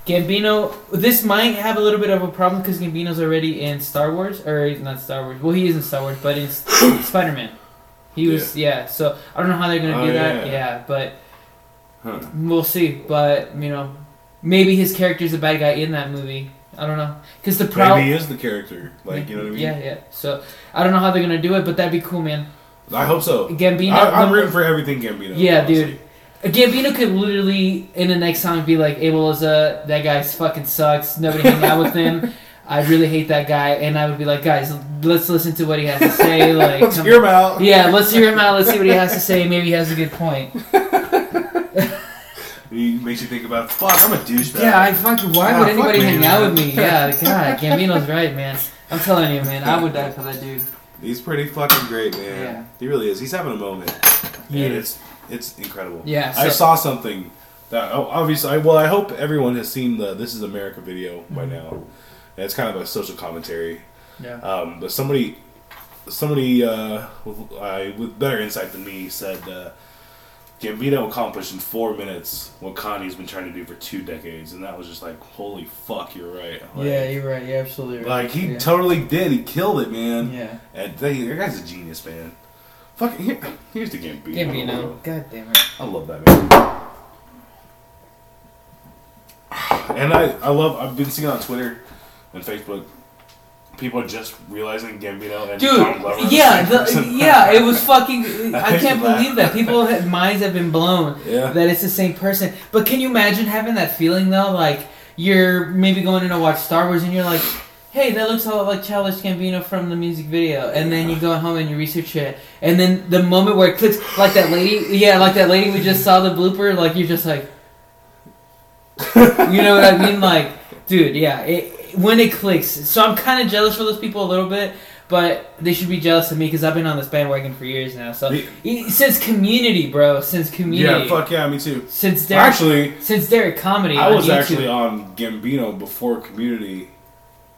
Gambino, this might have a little bit of a problem because Gambino's already in Star Wars, or not Star Wars. Well, he is in Star Wars, but in (coughs) Spider Man, he was yeah. So I don't know how they're gonna Oh, do that. yeah. Yeah, but Huh. we'll see. But you know, maybe his character's a bad guy in that movie. I don't know because the Maybe problem. he is the character. Like you know what I mean? Yeah, yeah. So I don't know how they're gonna do it, but that'd be cool, man. I hope so. Gambino. I, I'm rooting for everything Gambino. Yeah, honestly. dude. Gambino could literally in the next song be like, Abel Loza, that guy fucking sucks. Nobody hang out with him. (laughs) I really hate that guy, and I would be like, guys, let's listen to what he has to say. Like, (laughs) Let's hear him out. yeah, let's hear him out. Let's see what he has to say. Maybe he has a good point. (laughs) He makes you think about, fuck, I'm a douchebag. Yeah, I fucking. Why Ah, would fuck anybody me, hang out man. with me? (laughs) Yeah, God, Gambino's right, man. I'm telling you, man. I would die for that dude. He's pretty fucking great, man. Yeah. He really is. He's having a moment. He and is. it's it's incredible. Yeah, I so- saw something that oh, obviously. I, well, I hope everyone has seen the "This Is America" video by Mm-hmm. now. And it's kind of a social commentary. Yeah. Um, but somebody, somebody uh, with, I, with better insight than me said uh, Gambino accomplished in four minutes what Kanye's been trying to do for two decades, and that was just like, holy fuck, you're right. Like, yeah, you're right. You're absolutely right. Like he yeah. totally did. He killed it, man. Yeah. And they, that guy's a genius, man. Fuck, here, here's the Gambino. Gambino. God damn it. I love that man. (sighs) and I, I love. I've been seeing on Twitter and Facebook. People are just realizing Gambino and Donald Glover Dude, yeah, the, yeah, it was (laughs) fucking. (laughs) I can't believe that people have, minds have been blown Yeah. that it's the same person. But can you imagine having that feeling though? Like you're maybe going in to watch Star Wars and you're like, "Hey, that looks a lot like Childish Gambino from the music video," and then you go home and you research it, and then the moment where it clicks, like that lady, yeah, like that lady we just saw the blooper, like you're just like, (laughs) you know what I mean? Like, dude, yeah, it, when it clicks. So I'm kind of jealous for those people a little bit, but they should be jealous of me because I've been on this bandwagon for years now. So The- since Community, bro, since Community, Yeah, fuck yeah, me too. since Derrick, actually, since Derrick Comedy, I was YouTube. actually on Gambino before Community,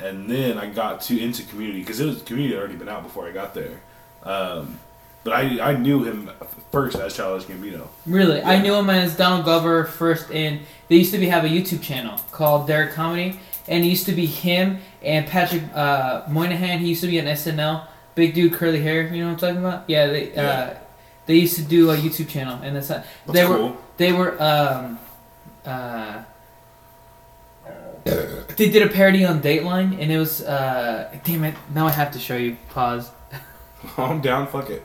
and then I got to into Community because it was Community had already been out before I got there. Um, but I I knew him first as Childish Gambino. Really, I knew him as Donald Glover first, and they used to be have a YouTube channel called Derrick Comedy, and it used to be him and Patrick uh, Moynihan. He used to be on SNL, big dude, curly hair. You know what I'm talking about? Yeah, they Yeah. Uh, they used to do a YouTube channel, and that's That's they were they were um uh. They did a parody on Dateline, and it was uh, damn it. Now I have to show you. Pause. (laughs) I'm down. Fuck it.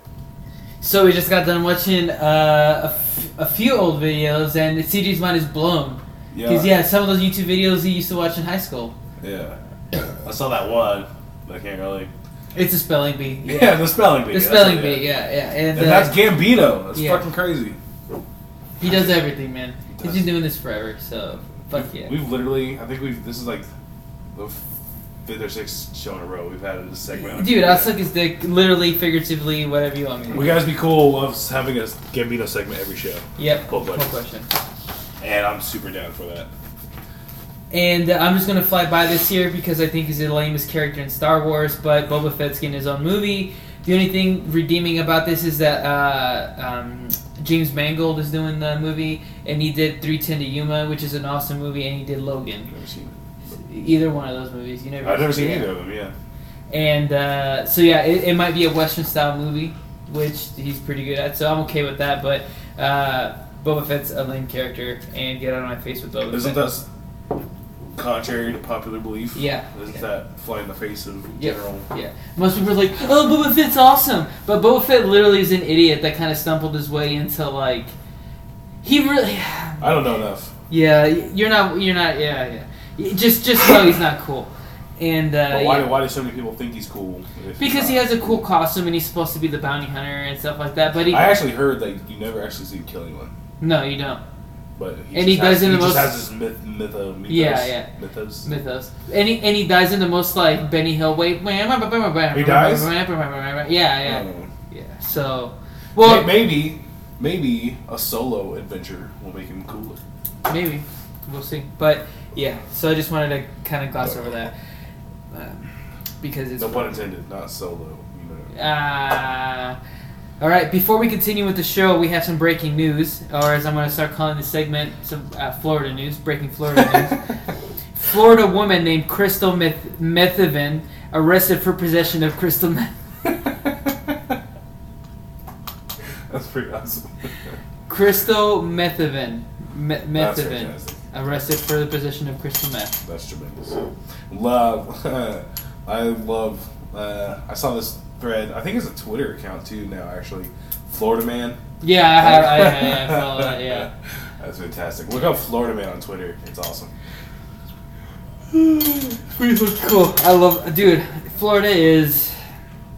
So we just got done watching uh, a, f- a few old videos, and CJ's mind is blown. Yeah. Because yeah, some of those YouTube videos he used to watch in high school. Yeah. (coughs) I saw that one. but I can't really. It's a spelling bee. (laughs) Yeah, the spelling bee. The spelling bee, yeah, yeah. And, And uh, that's Gambino. That's yeah. fucking crazy. he does everything, man. He's does. been doing this forever, so fuck yeah. We've literally, I think we've. This is like the fifth or sixth show in a row we've had this segment. Dude, I'll suck his dick, literally, figuratively, whatever you want me to. We do. guys be cool of having a Gambino segment every show, Yep. Cool Cool question. Question. and I'm super down for that. And uh, I'm just gonna fly by this here because I think he's the lamest character in Star Wars. But Boba Fett's getting his own movie. The only thing redeeming about this is that uh, um, James Mangold is doing the movie, and he did 3:10 to Yuma, which is an awesome movie, and he did Logan. Never seen Either one of those movies, you never. I've never seen yeah. either of them. Yeah. And uh, so yeah, it, it might be a Western style movie, which he's pretty good at. So I'm okay with that. But uh, Boba Fett's a lame character, and get out of my face with Boba Isn't Fett. that contrary to popular belief? Yeah. Isn't Yeah. that fly in the face of Yeah. general? Yeah, most people are like, "Oh, Boba Fett's awesome," but Boba Fett literally is an idiot that kind of stumbled his way into like, he really, (sighs) I don't know enough. yeah, you're not, you're not, yeah, yeah, just, just know he's not cool, and uh, But why, yeah. do, why do so many people think he's cool? if he's because he has a cool costume and he's supposed to be the bounty hunter and stuff like that, but he, I actually heard that you never actually see him kill anyone. No, you don't. But he And just he has, does in he the just most- has this myth, uh, mythos. Yeah, yeah. Mythos. Mythos, and he, and he dies in the most like Benny Hill way. He dies? Yeah, yeah, Um, yeah. So, well, may- maybe, maybe a solo adventure will make him cooler. Maybe. We'll see. But yeah, so I just wanted to kind of gloss over that. Um, because it's. No pun intended, not solo. You know. Uh, all right, before we continue with the show, we have some breaking news, or as I'm going to start calling the segment, some uh, Florida news, breaking Florida news. (laughs) Florida woman named Crystal Meth- arrested for possession of crystal meth. (laughs) That's pretty awesome. Crystal Methaven. Me- That's Methaven. fantastic. Arrested for the possession of crystal meth. That's tremendous. Love. (laughs) I love. Uh, I saw this thread. I think it's a Twitter account too now. Actually, Florida man. Yeah, I have. I, I, I (laughs) follow that. Yeah. That's fantastic. Look up Florida man on Twitter. It's awesome. (sighs) Pretty fucking cool. I love, dude. Florida is.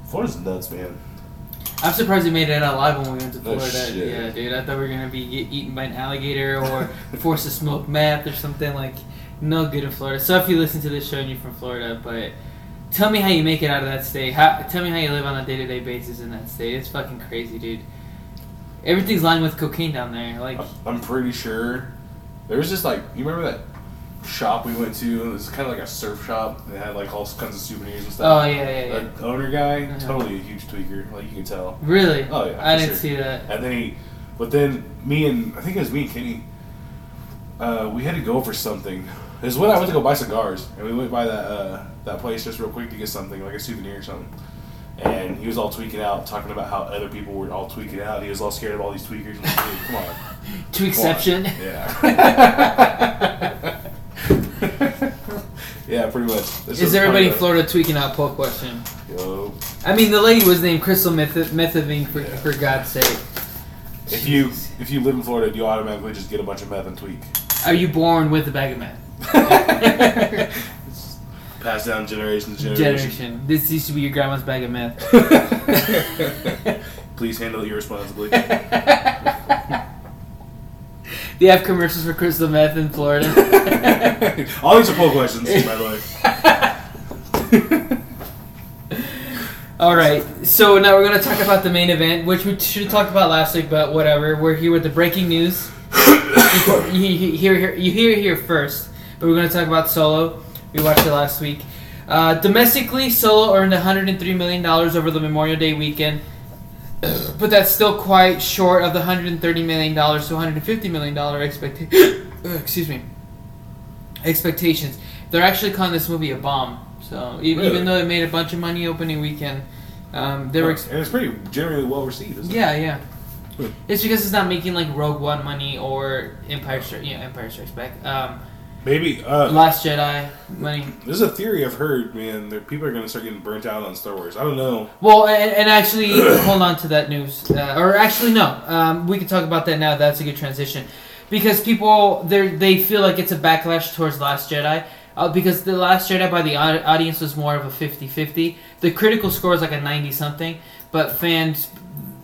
Florida's nuts, man. I'm surprised we made it out alive when we went to Florida. shit. Yeah, dude. I thought we were gonna be eaten by an alligator or (laughs) forced to smoke meth or something like. No good in Florida. So if you listen to this show and you're from Florida, but tell me how you make it out of that state. How, tell me how you live on a day to day basis in that state. It's fucking crazy, dude. Everything's lined with cocaine down there. Like, I'm- pretty sure there was just like you remember that shop we went to. It was kind of like a surf shop. They had like all kinds of souvenirs and stuff. oh yeah, yeah, yeah. The owner guy, Uh-huh. totally a huge tweaker. Like you can tell. Really? Oh, yeah, I didn't sure. see that. And then he, but then me and I think it was me and Kenny. Uh, we had to go for something. Was when I went to go buy cigars, and we went by that uh, that place just real quick to get something like a souvenir or something. And he was all tweaking out, talking about how other people were all tweaking out. He was all scared of all these tweakers. I'm like, "Dude, come on, (laughs) To exception. yeah. (laughs) Yeah, pretty much. That's Is everybody in Florida tweaking out poll question? Yo. I mean, the lady was named Crystal Meth- Methivine for, Yeah. for God's sake. If you if you live in Florida, you automatically just get a bunch of meth and tweak. Are you born with a bag of meth? (laughs) Passed down generation to generation. Generation. This used to be your grandma's bag of meth. (laughs) Please handle it irresponsibly. You have commercials for crystal meth in Florida? (laughs) All these are poll questions, by the way. All right, so now we're gonna talk about the main event, which we should have talked about last week, but whatever. We're here with the breaking news. (coughs) You hear you hear here first, but we're gonna talk about Solo. We watched it last week. Uh, domestically, Solo earned 103 million dollars over the Memorial Day weekend, (clears throat) but that's still quite short of the 130 million dollars to 150 million dollar expectation. (clears throat) excuse me. Expectations. They're actually calling this movie a bomb. So e- Really? even though it made a bunch of money opening weekend, um, they were. Ex- and it's pretty generally well received, isn't it? yeah, yeah. Hmm. It's because it's not making like Rogue One money or Empire Strikes, yeah, Empire Strikes Back, um, Maybe. Uh, Last Jedi money. this is a theory I've heard, man. That people are going to start getting burnt out on Star Wars. I don't know. Well, and, and actually, (coughs) hold on to that news. Uh, or actually, no. Um, we can talk about that now. That's a good transition. Because people, they they feel like it's a backlash towards Last Jedi. Uh, because The Last Jedi by the audience was more of a 50-50. The critical score is like a 90-something. But fans,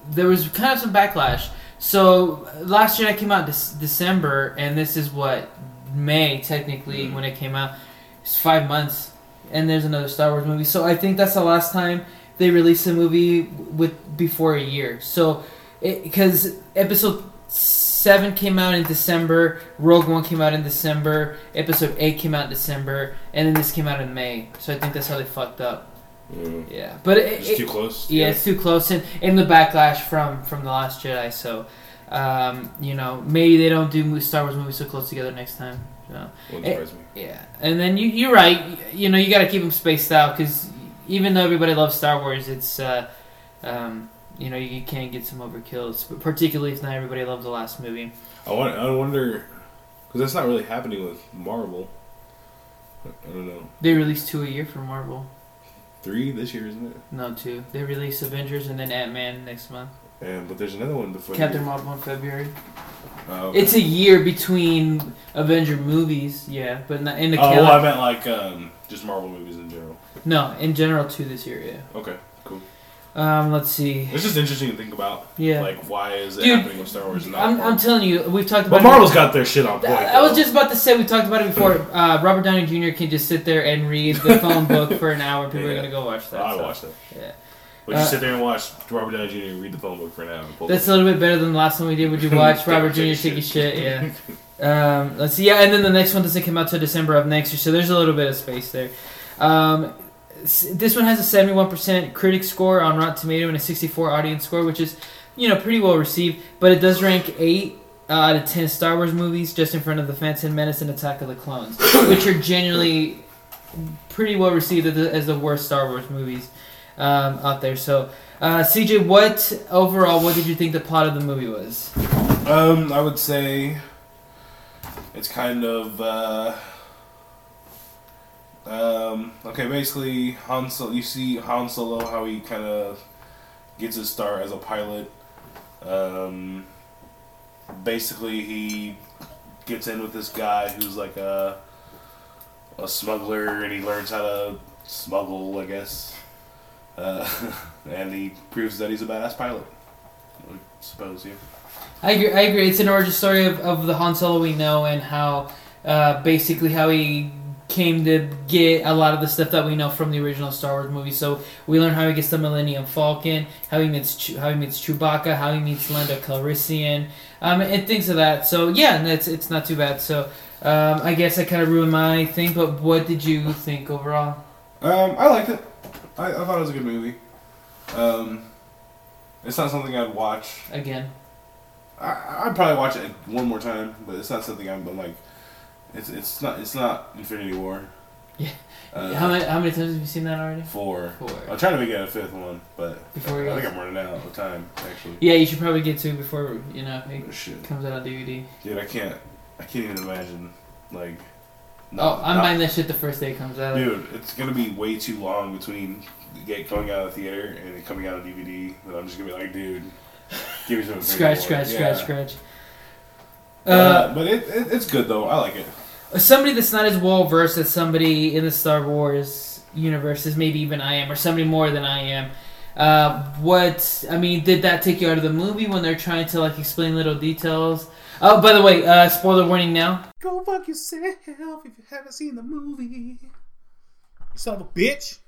there was kind of some backlash. So, Last Jedi came out this December, and this is what, May, technically, when it came out. It's five months. And there's another Star Wars movie. So I think that's the last time they released a movie with before a year. So, because episode seven came out in December, Rogue One came out in December, episode eight came out in December, and then this came out in May. So I think that's how they fucked up. Mm. Yeah, but it, Just it- too close. yeah, it's too close, and and the backlash from from the Last Jedi. So, um, you know, maybe they don't do Star Wars movies so close together next time. So. Wouldn't Eh, me. Yeah, and then you you're right. You know, you got to keep them spaced out because even though everybody loves Star Wars, it's uh, um, you know you can get some overkills, but particularly if not everybody loved the last movie. I, want, I wonder. Because that's not really happening with Marvel. I don't know. They release two a year for Marvel. Three this year, isn't it? No, two. They release Avengers and then Ant Man next month. And But there's another one before. Captain Marvel in February. Oh, okay. It's a year between Avenger movies, yeah, but not in the Oh, cal- well, I meant like um, just Marvel movies in general. no, in general two this year, yeah. Okay, cool. Um, let's see. It's just interesting to think about. Yeah, Like, why is it Dude, happening with Star Wars and not I'm, I'm telling you, we've talked But about. it- Marvel's got their shit on point. I was just about to say we talked about it before. Uh, Robert Downey Jr. can just sit there and read the phone book for an hour. People are gonna go watch that. I so, watched it. Yeah, Would you Uh, sit there and watch Robert Downey Jr. read the phone book for an hour? and pull that's a little bit better than the last one we did. Would you (laughs) watch Robert Jr. Take a shit? Yeah. (laughs) Um, let's see. Yeah, and then the next one doesn't come out till December of next year, so there's a little bit of space there. Um, this one has a 71% critic score on Rotten Tomato and a 64 audience score, which is, you know, pretty well received. But it does rank eight uh, out of 10 Star Wars movies, just in front of The Phantom Menace and Attack of the Clones, which are generally pretty well received as the worst Star Wars movies um, out there. So, uh, CJ, what overall, what did you think the plot of the movie was? Um, I would say it's kind of uh, um, okay. Basically, Han Solo. You see Han Solo how he kind of gets his start as a pilot. Um, basically, he gets in with this guy who's like a a smuggler, and he learns how to smuggle. I guess, uh, (laughs) and he proves that he's a badass pilot. I suppose, yeah. I agree. I agree. It's an origin story of, of the Han Solo we know and how uh, basically how he came to get a lot of the stuff that we know from the original Star Wars movie. So we learn how he gets the Millennium Falcon, how he meets Chew- how he meets Chewbacca, how he meets Lando Calrissian, um, and things of that. So yeah, it's it's not too bad. So um, I guess I kind of ruined my thing. But what did you think overall? Um, I liked it. I, I thought it was a good movie. Um, it's not something I'd watch. Again, I, I'd probably watch it one more time, but it's not something I'm, I'm like. It's it's not it's not Infinity War. Yeah. Uh, (laughs) how many how many times have you seen that already? Four. Four. I'm trying to make it a fifth one, but Before it I think I'm running out of time. Actually. Yeah, you should probably get to before you know it Oh, comes out on DVD. dude, I can't. I can't even imagine like No, oh, I'm not- buying that shit the first day it comes out. Dude, it's gonna be way too long between it going out of the theater and it coming out on DVD. That I'm just gonna be like, dude, give me some. Scratch, scratch, Yeah. scratch, scratch. Uh, Uh, but it, it, it's good though. I like it. somebody that's not as well versed as somebody in the Star Wars universe as maybe even I am, or somebody more than I am. Uh, what I mean, did that take you out of the movie when they're trying to like explain little details? Oh, by the way, uh, spoiler warning now. Go fuck yourself if you haven't seen the movie. You son of a bitch.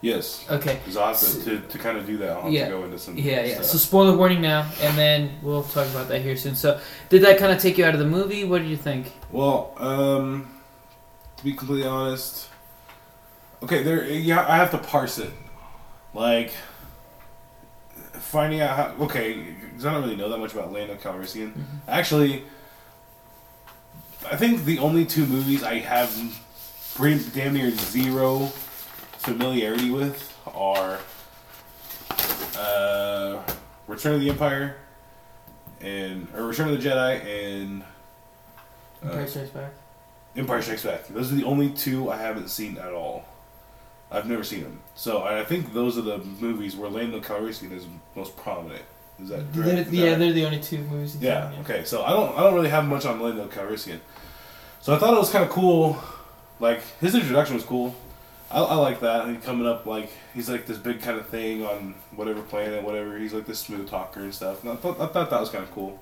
Yes. Okay. Because I'll to, to, to kind of do that, I'll have Yeah. to go into some Yeah, yeah. stuff. So spoiler warning now, and then we'll talk about that here soon. So, did that kind of take you out of the movie? What did you think? Well, um, to be completely honest, okay, there. Yeah, I have to parse it. Like finding out how. Okay, because I don't really know that much about Lando Calrissian. Actually, I think the only two movies I have pretty damn near zero familiarity with are uh, Return of the Empire and or Return of the Jedi and uh, Empire Strikes Back. Empire Strikes Back. Those are the only two I haven't seen at all. I've never seen them. So I think those are the movies where Lando Calrissian is most prominent. Is that correct? They're, that yeah, they're the only two movies. in Yeah. Okay. So I don't I don't really have much on Lando Calrissian. So I thought it was kind of cool. Like his introduction was cool. I, I like that. He coming up like he's like this big kind of thing on whatever planet, whatever. He's like this smooth talker and stuff. And I thought I thought that was kind of cool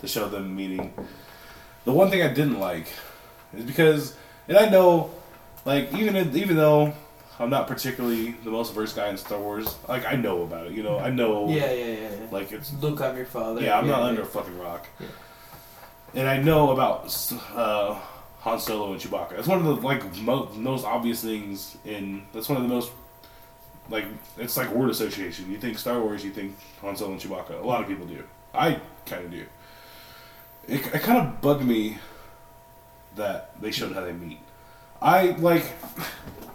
to show them meeting. The one thing I didn't like is because, and I know, like even if- even though I'm not particularly the most versed guy in Star Wars, like I know about it. You know, I know. Yeah, yeah, yeah. yeah. Like it's Look, I'm your father. yeah, I'm not yeah. under a fucking rock. Yeah. And I know about uh, Han Solo and Chewbacca. That's one of the like mo- most obvious things in. That's one of the most like it's like word association. You think Star Wars, you think Han Solo and Chewbacca. A lot of people do. I kind of do. It, it kind of bugged me that they showed how they meet. I like,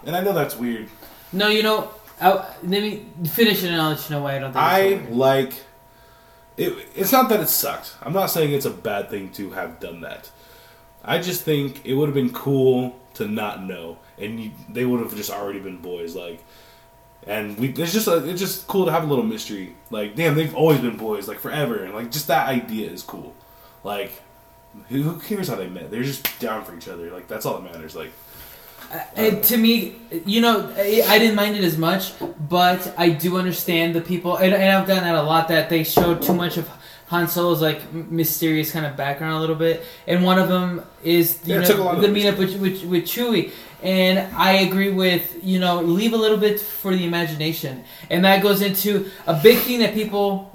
and I know that's weird. No, you know, I, let me finish it and I'll let you know why I don't think I so like it. It's not that it sucked. I'm not saying it's a bad thing to have done that. I just think it would have been cool to not know, and you, they would have just already been boys. Like, and we. It's just a, it's just cool to have a little mystery. Like, damn, they've always been boys, like forever, and like just that idea is cool. Like, who, who cares how they met? They're just down for each other. Like that's all that matters. Like, Uh, to me, you know, I, I didn't mind it as much, but I do understand the people, and, and I've gotten that a lot that they showed too much of Han Solo's like mysterious kind of background a little bit, and one of them is you Yeah, it took a lot know the the meetup with, with with Chewie, and I agree with you know leave a little bit for the imagination, and that goes into a big thing that people.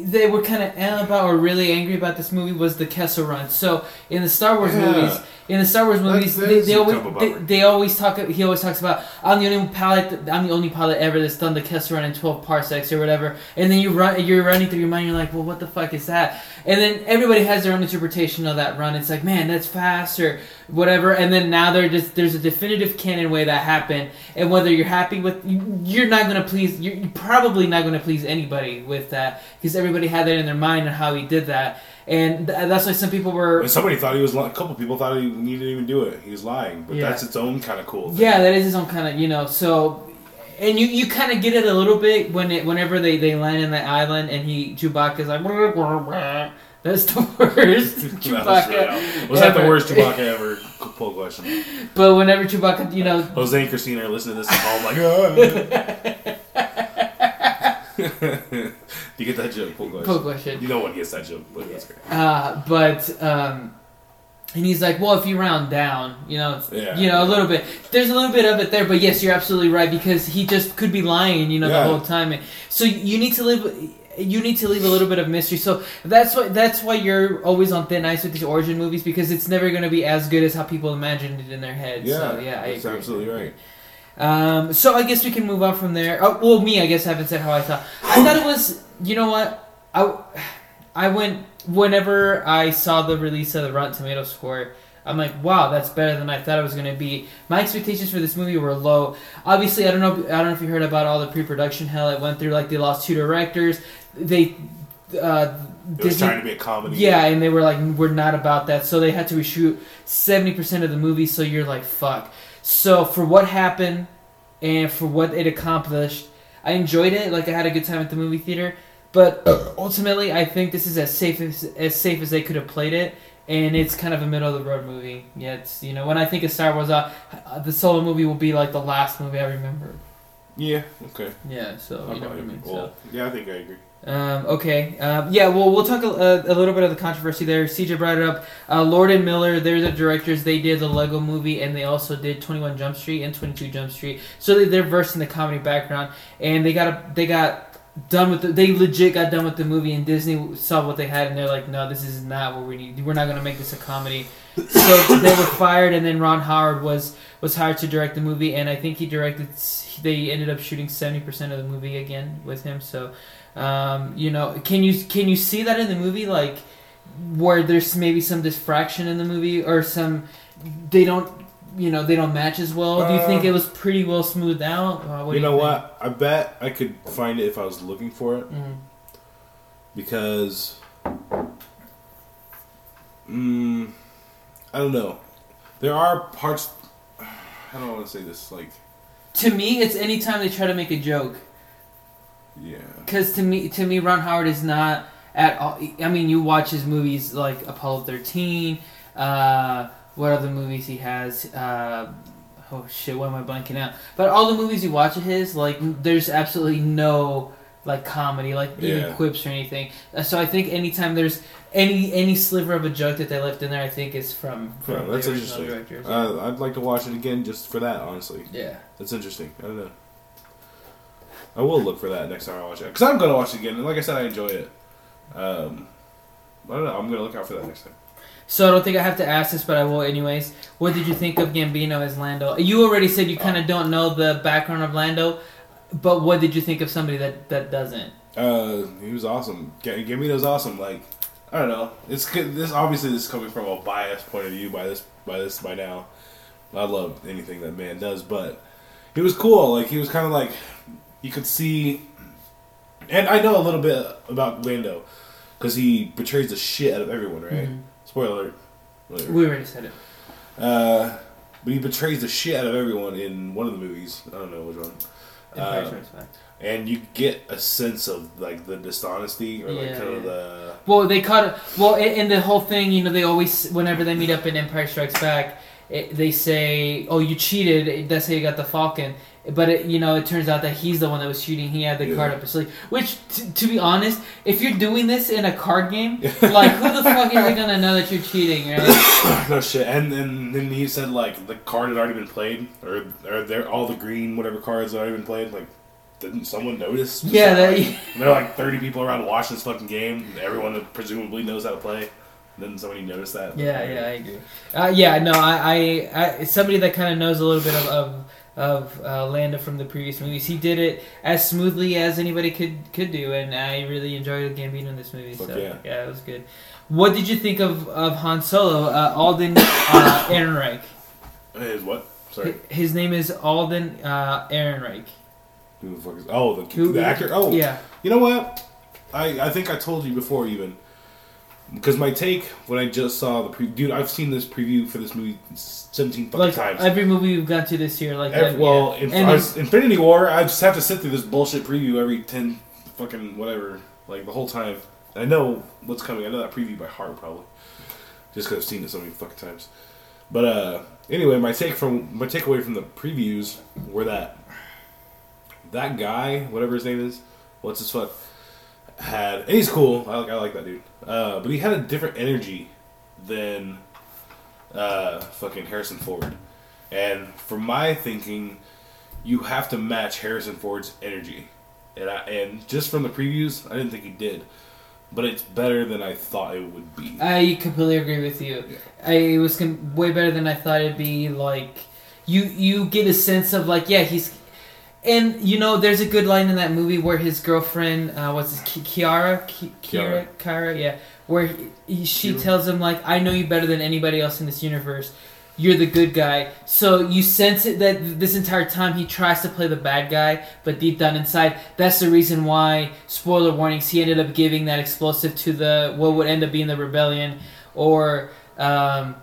They were kind of about or really angry about this movie was the Kessel Run. So in the Star Wars Yeah. movies, in the Star Wars movies, that they, they always kind of a they, they always talk. He always talks about I'm the only pilot. I'm the only pilot ever that's done the Kessel Run in 12 parsecs or whatever. And then you run, you're running through your mind. You're like, well, what the fuck is that? And then everybody has their own interpretation of that run. It's like, man, that's fast or whatever. And then now they're just there's a definitive canon way that happened. And whether you're happy with, you- you're not gonna please. You're you're probably not gonna please anybody with that because everybody had that in their mind and how he did that. And th- that's why some people were. and somebody thought he was. li- A couple people thought he, didn't even do it. He was lying, but Yeah. that's its own kind of cool. Thing. Yeah, that is his own kind of you know. So, and you you kind of get it a little bit when it whenever they they land in that island and he Chewbacca's like. "Brr, brr, brr." That's the (laughs) worst (laughs) That was, Chewbacca. was that the worst Chewbacca ever? Poll question. (laughs) But whenever Chewbacca, you know, Jose and Christina are listening to this at home like, "Ah." Do you get that joke? Poll question. poke question. You know one gets that joke, but that's great. Uh, but um, and he's like, well, if you round down, you know, Yeah. you know, a little bit. There's a little bit of it there, but yes, you're absolutely right because he just could be lying, you know, Yeah. the whole time. So you need to live. You need to leave a little bit of mystery. So that's why that's why you're always on thin ice with these origin movies because it's never going to be as good as how people imagined it in their heads. Yeah, so, yeah, I that's agree. absolutely right. Um, so I guess we can move on from there. Oh, well, me, I guess I haven't said how I thought. I thought it was, you know what? I, I went whenever I saw the release of the Rotten Tomato score. I'm like, wow, that's better than I thought it was going to be. My expectations for this movie were low. Obviously, I don't know. I don't know if you heard about all the pre-production hell it went through. Like they lost two directors. They, uh, It was Disney- trying to be a comedy. Yeah, and they were like, we're not about that. So they had to reshoot 70% of the movie, so you're like, fuck. So for what happened and for what it accomplished, I enjoyed it. Like, I had a good time at the movie theater. But ultimately, I think this is as safe as, as safe as they could have played it. And it's kind of a middle of the road movie. Yeah, it's, you know, when I think of Star Wars, uh, uh, the solo movie will be like the last movie I remember. Yeah. Okay. Yeah, so, you know what I mean. agree. So. Yeah, I think I agree. Um, okay. Um, yeah, well, we'll talk a, a, a little bit of the controversy there. CJ brought it up. Uh, Lord and Miller, they're the directors. They did the Lego movie, and they also did 21 Jump Street and 22 Jump Street. So they, they're versed in the comedy background, and they got a, they got done with the, they legit got done with the movie, and Disney saw what they had, and they're like, no, this is not what we need. We're not going to make this a comedy. So they were fired, and then Ron Howard was was hired to direct the movie, and I think he directed. They ended up shooting 70 percent of the movie again with him. So. Um, you know, can you can you see that in the movie, like where there's maybe some diffraction in the movie or some they don't you know they don't match as well? Do you think it was pretty well smoothed out? Uh, what do you know think? what? I bet I could find it if I was looking for it Mhm. because, mm, I don't know. There are parts. (sighs) I don't want to say this. Like, To me, it's anytime they try to make a joke. yeah, Because to me, to me, Ron Howard is not at all. I mean, you watch his movies like Apollo thirteen. Uh, what other movies he has? Uh, oh shit, what am I blanking out? But all the movies you watch of his, like, there's absolutely no like comedy, like even Yeah. quips or anything. Uh, So I think anytime there's any any sliver of a joke that they left in there, I think is from from Yeah, that's interesting. directors. uh, I'd like to watch it again just for that. Honestly, yeah. that's interesting. I don't know. I will look for that next time I watch it because I'm gonna watch it again. And like I said, I enjoy it. Um, I don't know. I'm gonna look out for that next time. So I don't think I have to ask this, but I will anyways. What did you think of Gambino as Lando? You already said you kind of don't know the background of Lando, but what did you think of somebody that that doesn't? Uh, he was awesome. Gambino's awesome. Like, I don't know. It's good- this obviously this is coming from a biased point of view by this by this by now. I love anything that man does, but he was cool. Like he was kind of like you could see, and I know a little bit about Lando because he betrays the shit out of everyone. Right? Mhm. Spoiler alert. Whatever. We already said it. Uh, but he betrays the shit out of everyone in one of the movies. I don't know which one. Empire Uh, Strikes Back. and you get a sense of like the dishonesty or like Yeah, kind of yeah. the Well, they caught it. Well, in, in the whole thing, you know, they always, whenever they meet up in Empire Strikes Back, it, they say, "Oh, you cheated. That's how you got the Falcon." But it, you know, it turns out that he's the one that was shooting. He had the Yeah. card up his sleeve. Which, t- to be honest, if you're doing this in a card game, (laughs) like who the fuck is gonna know that you're cheating, right? (coughs) no shit. And then then he said like the card had already been played, or or there all the green whatever cards had already been played. Like, didn't someone notice? (laughs) Yeah, that- Like, (laughs) there are like thirty people around watching this fucking game. Everyone presumably knows how to play. Didn't somebody notice that? Yeah, yeah, I agree. Uh, yeah, no, I, I, I somebody that kind of knows a little bit of of, of uh, Lando from the previous movies. He did it as smoothly as anybody could could do, and I really enjoyed Gambino in this movie. Fuck so yeah. it was good. What did you think of of Han Solo? Uh, Alden uh, (coughs) Ehrenreich. Is what? Sorry. His name is Alden uh, Ehrenreich. Who the fuck is? Oh, the, Who- the actor. Oh, yeah. You know what? I I think I told you before even. Because my take when I just saw the pre dude, I've seen this preview for this movie seventeen fucking Like times. every movie we've gone to this year, like Ev- that, well, yeah. in, I was- Infinity War, I just have to sit through this bullshit preview every ten fucking whatever, like the whole time. I know what's coming. I know that preview by heart probably, just because I've seen it so many fucking times. But uh, anyway, my take from my takeaway from the previews were that that guy, whatever his name is, what's his fuck, had and he's cool. I like I like that dude. Uh, but he had a different energy than uh, fucking Harrison Ford. And for my thinking, you have to match Harrison Ford's energy. And I, and just from the previews, I didn't think he did. But it's better than I thought it would be. I completely agree with you. I, it was com- way better than I thought it'd be. Like you, you get a sense of like, yeah, he's, and you know, there's a good line in that movie where his girlfriend, uh, what's his, Ki- Kiara, Ki- Kiara, Kiara, yeah, where he, he, she Kiara. tells him like, I know you better than anybody else in this universe. you're the good guy. So you sense it that this entire time he tries to play the bad guy, but deep down inside, that's the reason why. Spoiler warnings: he ended up giving that explosive to the what would end up being the rebellion, or. Um,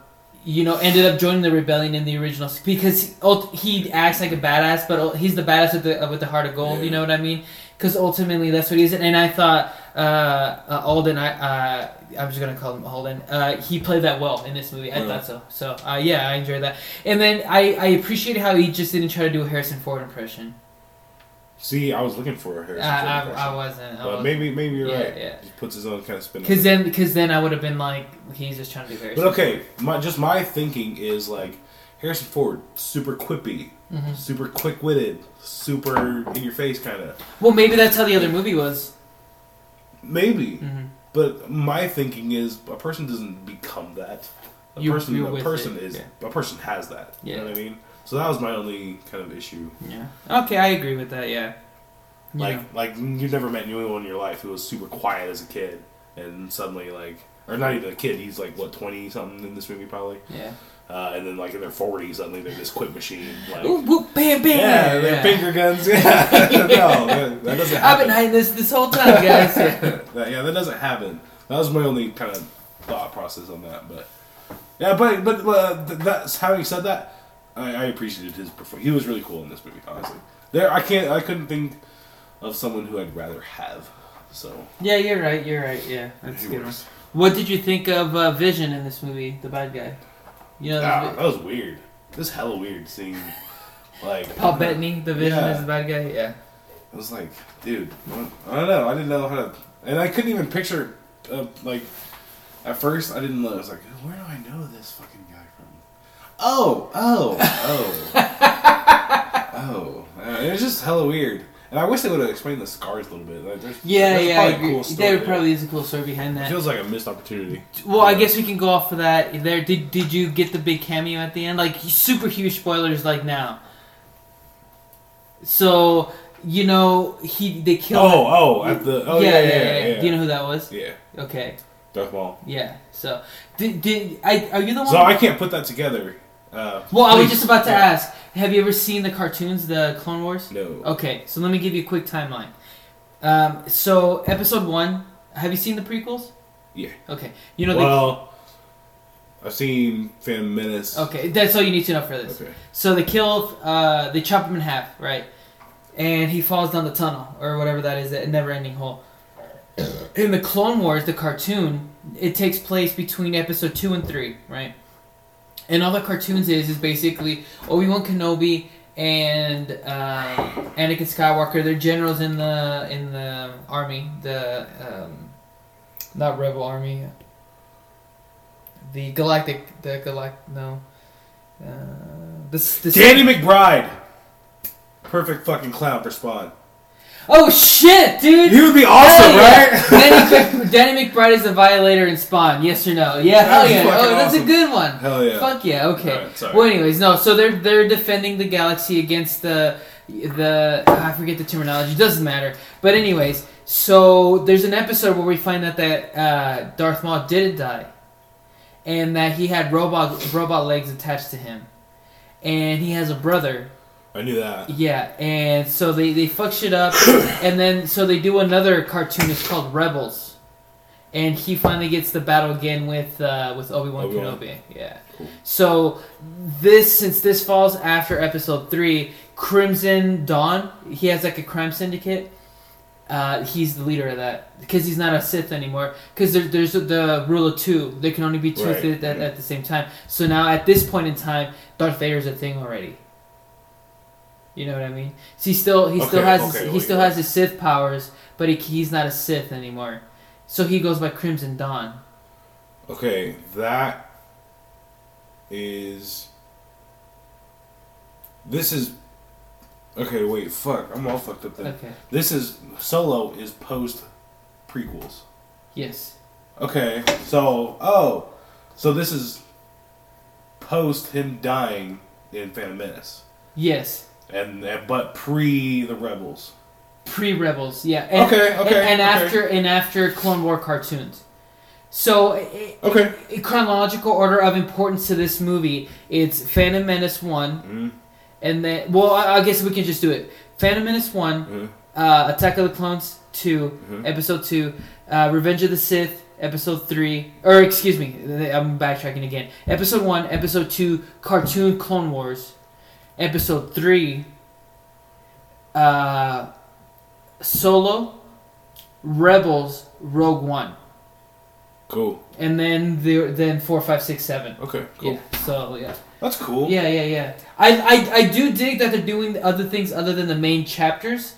you know, ended up joining the rebellion in the original because ult- he acts like a badass, but he's the badass with the with the heart of gold. You know what I mean? Because ultimately, that's what he is. And I thought uh, uh, Alden, I uh, I'm just gonna call him Alden. Uh, he played that well in this movie. I Yeah. thought so. So uh, yeah, I enjoyed that. And then I I appreciate how he just didn't try to do a Harrison Ford impression. See, I was looking for a I, Harrison Ford I. I wasn't. I but wasn't. maybe maybe you're Yeah, right. yeah. He puts his own kind of spin. on Because then, because then I would have been like, he's just trying to be Harrison. But okay, my just my thinking is like Harrison Ford, super quippy, Mhm. super quick witted, super in your face kind of. Well, maybe that's how the other movie was. Maybe, hmm but my thinking is a person doesn't become that. A You- person, a person it, is yeah. a person has that. You Yeah. know what I mean? So that was my only kind of issue. Yeah. Okay, I agree with that. Yeah. You Like, know. like you've never met anyone in your life who was super quiet as a kid, and suddenly like, or not even a kid. He's like what twenty something in this movie probably, Yeah. uh, and then like in their forties suddenly they're this quick machine. Like, Ooh, whoop, bam, bam. yeah, they're finger guns. (laughs) Yeah, no, (laughs) that, that doesn't Happen. I've been hiding this this whole time, guys. Yeah. (laughs) That- yeah, that doesn't happen. That was my only kind of thought process on that, but yeah, but but uh, th- that's having said that, I, I appreciated his performance. He was really cool in this movie, honestly. There, I can't, I couldn't think of someone who I'd rather have. So yeah, you're right. You're right. Yeah, that's a good one. What did you think of uh, Vision in this movie, the bad guy? You know, Ah, that was weird. This hella weird seeing like Paul Bettany, the Vision Yeah. is the bad guy. Yeah. I was like, dude. I don't know. I didn't know how to, and I couldn't even picture. Uh, like, at first, I didn't know. I was like, where do I know this fucking? Oh, oh, oh, (laughs) oh. Uh, it was just hella weird. And I wish they would have explained the scars a little bit. Like, there's, Yeah, there's yeah, probably cool there probably is a cool story behind It that. feels like a missed opportunity. Well, I guess we can go off of that. There, did did you get the big cameo at the end? Like super huge spoilers, like now. So you know he they killed. Oh, oh, at the oh yeah, yeah, yeah. yeah, Do you know who that was? Yeah, Okay, Darth Maul. yeah. So did did I? Are you the one? So I can't put that together. Uh, well, I was just about to Yeah. ask. Have you ever seen the cartoons, the Clone Wars? No. Okay, so let me give you a quick timeline. Um, so episode one. Have you seen the prequels? Yeah. Okay. You know the well, I've seen Phantom Menace. Okay, that's all you need to know for this. Okay. So they kill, uh, they chop him in half, right? And he falls down the tunnel or whatever that is, that never-ending hole. In the Clone Wars, the cartoon, it takes place between episode two and three, right? And all the cartoons is is basically Obi Wan Kenobi and um, Anakin Skywalker. They're generals in the in the army, the um, not Rebel Army, the Galactic, the Galact, no, uh, this this. Danny McBride. Perfect fucking clown for Spawn. Oh shit, dude! He would be awesome, Hell yeah. right? (laughs) Danny, Mc, Danny McBride is a violator in Spawn. Yes or no? Yeah, hell yeah. Oh, that's a good one. Hell yeah. Fuck yeah. Okay. Sorry. well, anyways, no. So they're they're defending the galaxy against the the I forget the terminology. It Doesn't matter. But anyways, so there's an episode where we find out that uh, Darth Maul didn't die, and that he had robot robot legs attached to him, and he has a brother I knew that. yeah, and so they, they fuck shit up, (coughs) and then so they do another cartoon. It's called Rebels, and he finally gets the battle again with uh, with Obi Wan Obi-Wan. Kenobi. Yeah. Cool. So this since this falls after Episode three, Crimson Dawn. He has like a crime syndicate. Uh, he's the leader of that because he's not a Sith anymore. Because there, there's the rule of two. There can only be two Right. Sith at, at the same time. So now at this point in time, Darth Vader's a thing already. You know what I mean? So he still he still Okay, has his, okay, he still has his Sith powers, but he, he's not a Sith anymore. So he goes by Crimson Dawn. Okay, that is. This is. Okay, wait, fuck. I'm all fucked up then. Okay. This is. Solo is post prequels. Yes. Okay, so. Oh! So this is post him dying in Phantom Menace. Yes. And, and but pre the Rebels. Pre Rebels. Yeah. And, Okay, okay, And, and okay. after and after Clone War cartoons. So, Okay. chronological order of importance to this movie, it's Phantom Menace one, Mm, and then well, I, I guess we can just do it. Phantom Menace one, mm, uh, Attack of the Clones 2 Mhm. episode two, uh, Revenge of the Sith, episode three, or excuse me, I'm backtracking again. Episode one, episode two, cartoon Clone Wars, episode three, uh, Solo, Rebels, Rogue One, cool. and then the then four, five, six, seven. Okay. Cool. Yeah. So yeah. That's cool. Yeah, yeah, yeah. I, I, I do dig that they're doing other things other than the main chapters.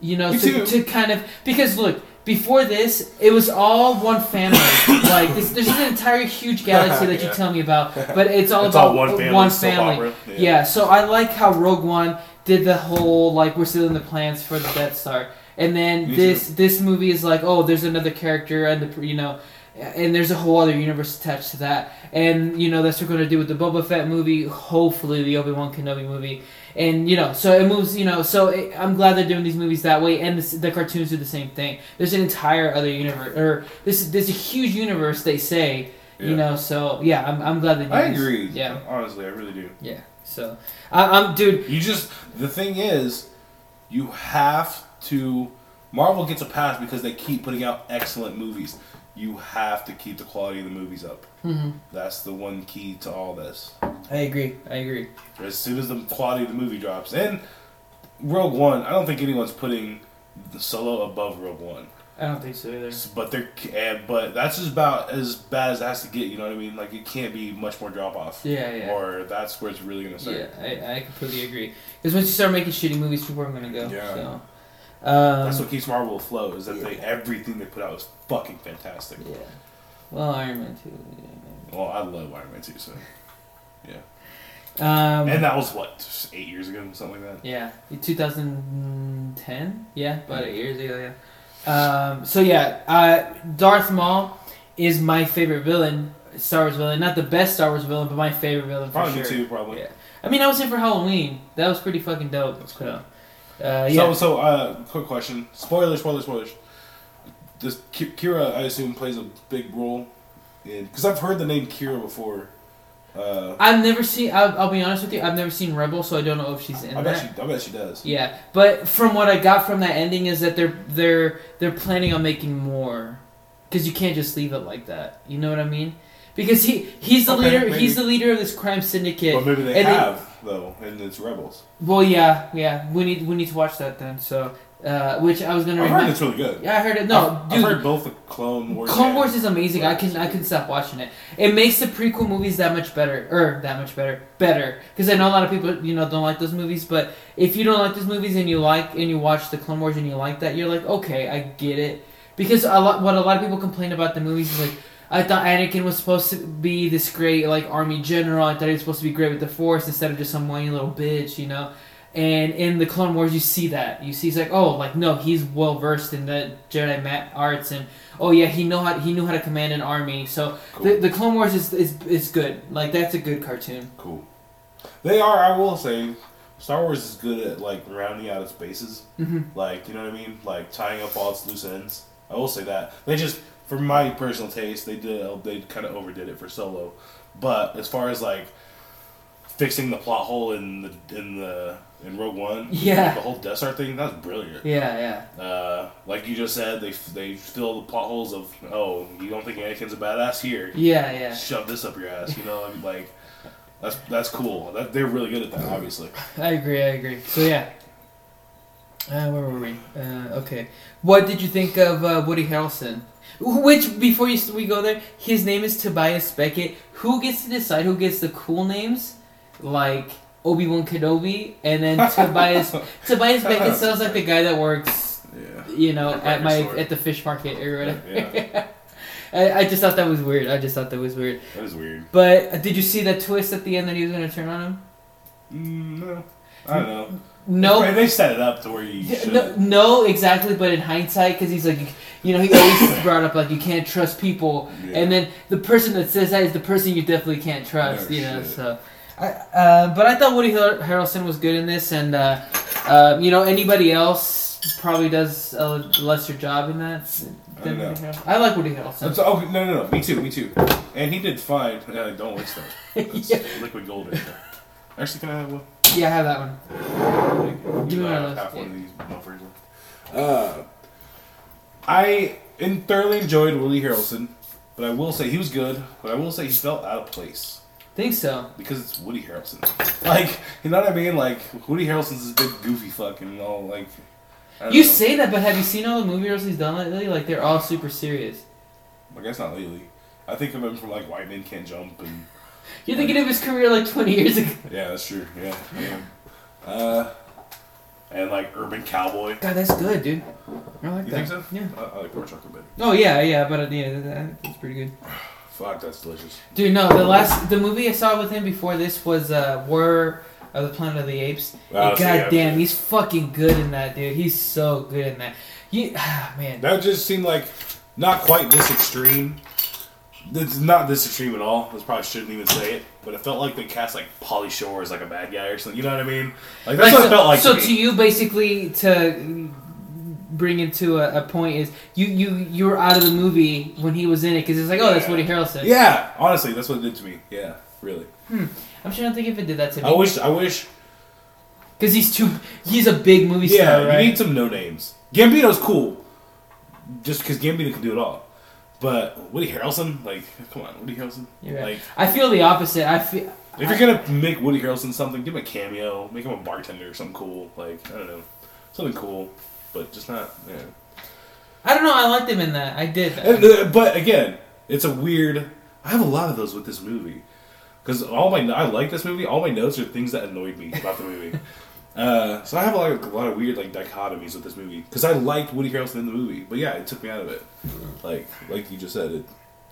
You know, Me to, too. to kind of because look before this, it was all one family. (coughs) like this, there's an entire huge galaxy that you Yeah. tell me about, (laughs) but it's all It's about all one family. One family. opera. Yeah. So I like how Rogue One did the whole like we're still in the plans for the Death Star, and then Me this this movie is like oh there's another character and the you know. And there's a whole other universe attached to that, and you know that's what we're gonna do with the Boba Fett movie. Hopefully, the Obi Wan Kenobi movie, and you know, so it moves. You know, so it, I'm glad they're doing these movies that way, and this, the cartoons do the same thing. There's an entire other universe, or this there's a huge universe. They say, you know, so yeah, I'm, I'm glad they. Do I this. agree. Yeah, Honestly, I really do. yeah. So I, I'm, dude. You just the thing is, you have to. Marvel gets a pass because they keep putting out excellent movies. You have to keep the quality of the movies up. Hmm That's the one key to all this. I agree. I agree. As soon as the quality of the movie drops, and Rogue One, I don't think anyone's putting the Solo above Rogue One. I don't think so either. But they're, eh, but that's just about as bad as it has to get. You know what I mean? Like it can't be much more drop off. Yeah, yeah. Or that's where it's really gonna start. Yeah, I, I completely agree. Because once you start making shitty movies, people are probably gonna go. Yeah. So, um, That's what keeps Marvel afloat is that they everything they put out is fucking fantastic. Yeah. Well, Iron Man too. Yeah, Well, I love Iron Man too, so Yeah. Um, and that was what eight years ago, something like that. yeah, 2010. Yeah, about eight years ago. Yeah. Um, so yeah, uh, Darth Maul is my favorite villain, Star Wars villain. Not the best Star Wars villain, but my favorite villain for Probably sure. too, probably. Yeah. I mean, I was in for Halloween. That was pretty fucking dope. That's cool. So, uh, So, yeah. so uh, quick question: spoilers, spoilers, spoilers. Does Qi'ra, I assume, plays a big role? Because I've heard the name Qi'ra before. Uh, I've never seen. I'll, I'll be honest with you. I've never seen Rebel, so I don't know if she's in I that. bet she. I bet she does. Yeah, but from what I got from that ending is that they're they're they're planning on making more, because you can't just leave it like that. You know what I mean? Because he he's the Okay, leader. maybe. He's the leader of this crime syndicate. But maybe they And they- have though, and it's Rebels. well, yeah, yeah. We need we need to watch that then. So, uh, which I was gonna. I've heard it's really good. yeah, I heard it. No, I've, dude. I've heard both the Clone Wars. Clone Wars is amazing. I can I can stop watching it. It makes the prequel movies that much better, or that much better, better. Because I know a lot of people you know don't like those movies, but if you don't like those movies and you like and you watch the Clone Wars and you like that, you're like, okay, I get it. Because a lot what a lot of people complain about the movies is like. I thought Anakin was supposed to be this great like army general. I thought he was supposed to be great with the Force instead of just some whiny little bitch, you know. And in the Clone Wars, you see that. You see, he's like, oh, like no, he's well versed in the Jedi arts, and oh yeah, he know how he knew how to command an army. So Cool. the, the Clone Wars is, is is good. Like that's a good cartoon. Cool. They are. I will say, Star Wars is good at like rounding out its bases. hmm Like you know what I mean? Like tying up all its loose ends. I will say that they just, for my personal taste, they did they kind of overdid it for Solo. But as far as like fixing the plot hole in the in the in Rogue One, (laughs) Yeah. the whole Death Star thing, that's brilliant. Yeah, yeah, Uh, like you just said, they they fill the plot holes of oh you don't think Anakin's a badass here, yeah, yeah. shove this up your ass. You know, I mean, like that's that's cool. That, they're really good at that, obviously. (laughs) I agree. I agree. So yeah. Uh, where were we? Uh, okay. What did you think of uh, Woody Harrelson? Which before you, we go there, his name is Tobias Beckett. Who gets to decide who gets the cool names? Like Obi Wan Kenobi, and then (laughs) Tobias Tobias Beckett sounds like the guy that works, Yeah. you know, At at my Microsoft. at the fish market or whatever. Yeah. (laughs) I, I just thought that was weird. I just thought that was weird. That was weird. But uh, did you see that twist at the end that he was going to turn on him? Mm, no, I don't know. No, They- they set it up to where you Yeah. No, no, exactly. But in hindsight, because he's like, you know, he always (coughs) brought up like you can't trust people, Yeah. and then the person that says that is the person you definitely can't trust. No you know, shit. so. I, uh, but I thought Woody Har- Harrelson was good in this, and uh, uh, you know anybody else probably does a lesser job in that. I don't Woody know. I like Woody Harrelson. That's, oh no no no me too me too. And he did fine. Uh, don't waste that. (laughs) That's Yeah. liquid gold right there. Actually, can I have one? Yeah, I have that one. Give me I one of those. one of these motherfuckers. Uh, I in thoroughly enjoyed Woody Harrelson, but I will say he was good. But I will say he felt out of place Think so. because it's Woody Harrelson. Like you know what I mean? Like Woody Harrelson's this big goofy fucking all like. You know. say that, but have you seen all the movie roles he's done lately? Like they're all super serious. I guess not lately. I think of him from like White Men Can't Jump and You're thinking of his career like 20 years ago. yeah, that's true. Yeah, am. Uh, and like Urban Cowboy. God, that's good, dude. I like You that. think so? Yeah. I, I like pork chocolate better. Oh yeah, yeah, but yeah, that, that's pretty good. Fuck, that's delicious. Dude, no, the last the movie I saw with him before this was uh, War of the Planet of the Apes. Wow, God so yeah, damn, he's fucking good in that, dude. He's so good in that. You, ah, (sighs) man. That just seemed like not quite this extreme. It's not this extreme at all. I probably shouldn't even say it, but it felt like they cast like Pauly Shore as like a bad guy or something. You know what I mean? Like that's Like, what so, it felt like. so to to you, basically, to bring it to a, a point is you you you were out of the movie when he was in it because it's like, oh, that's Yeah. Woody Harrelson. yeah, honestly, that's what it did to me. Yeah, really. Hmm. I'm trying to think if it did that to me. I wish. I wish. because he's too he's a big movie Yeah, star, you right? need some no names. Gambino's cool, just because Gambino can do it all. But Woody Harrelson, like, come on, Woody Harrelson. Right. Like, I feel the opposite. I feel if you're gonna make Woody Harrelson something, give him a cameo, make him a bartender or something cool. Like, I don't know, something cool, but just not. Yeah. I don't know. I liked him in that. I did. And, uh, but again, it's a weird. I have a lot of those with this movie because all my I like this movie. All my notes are things that annoyed me about the movie. (laughs) uh, so I have a lot, of, a lot of weird like dichotomies with this movie because I liked Woody Harrelson in the movie, but yeah, it took me out of it. Like like you just said, it.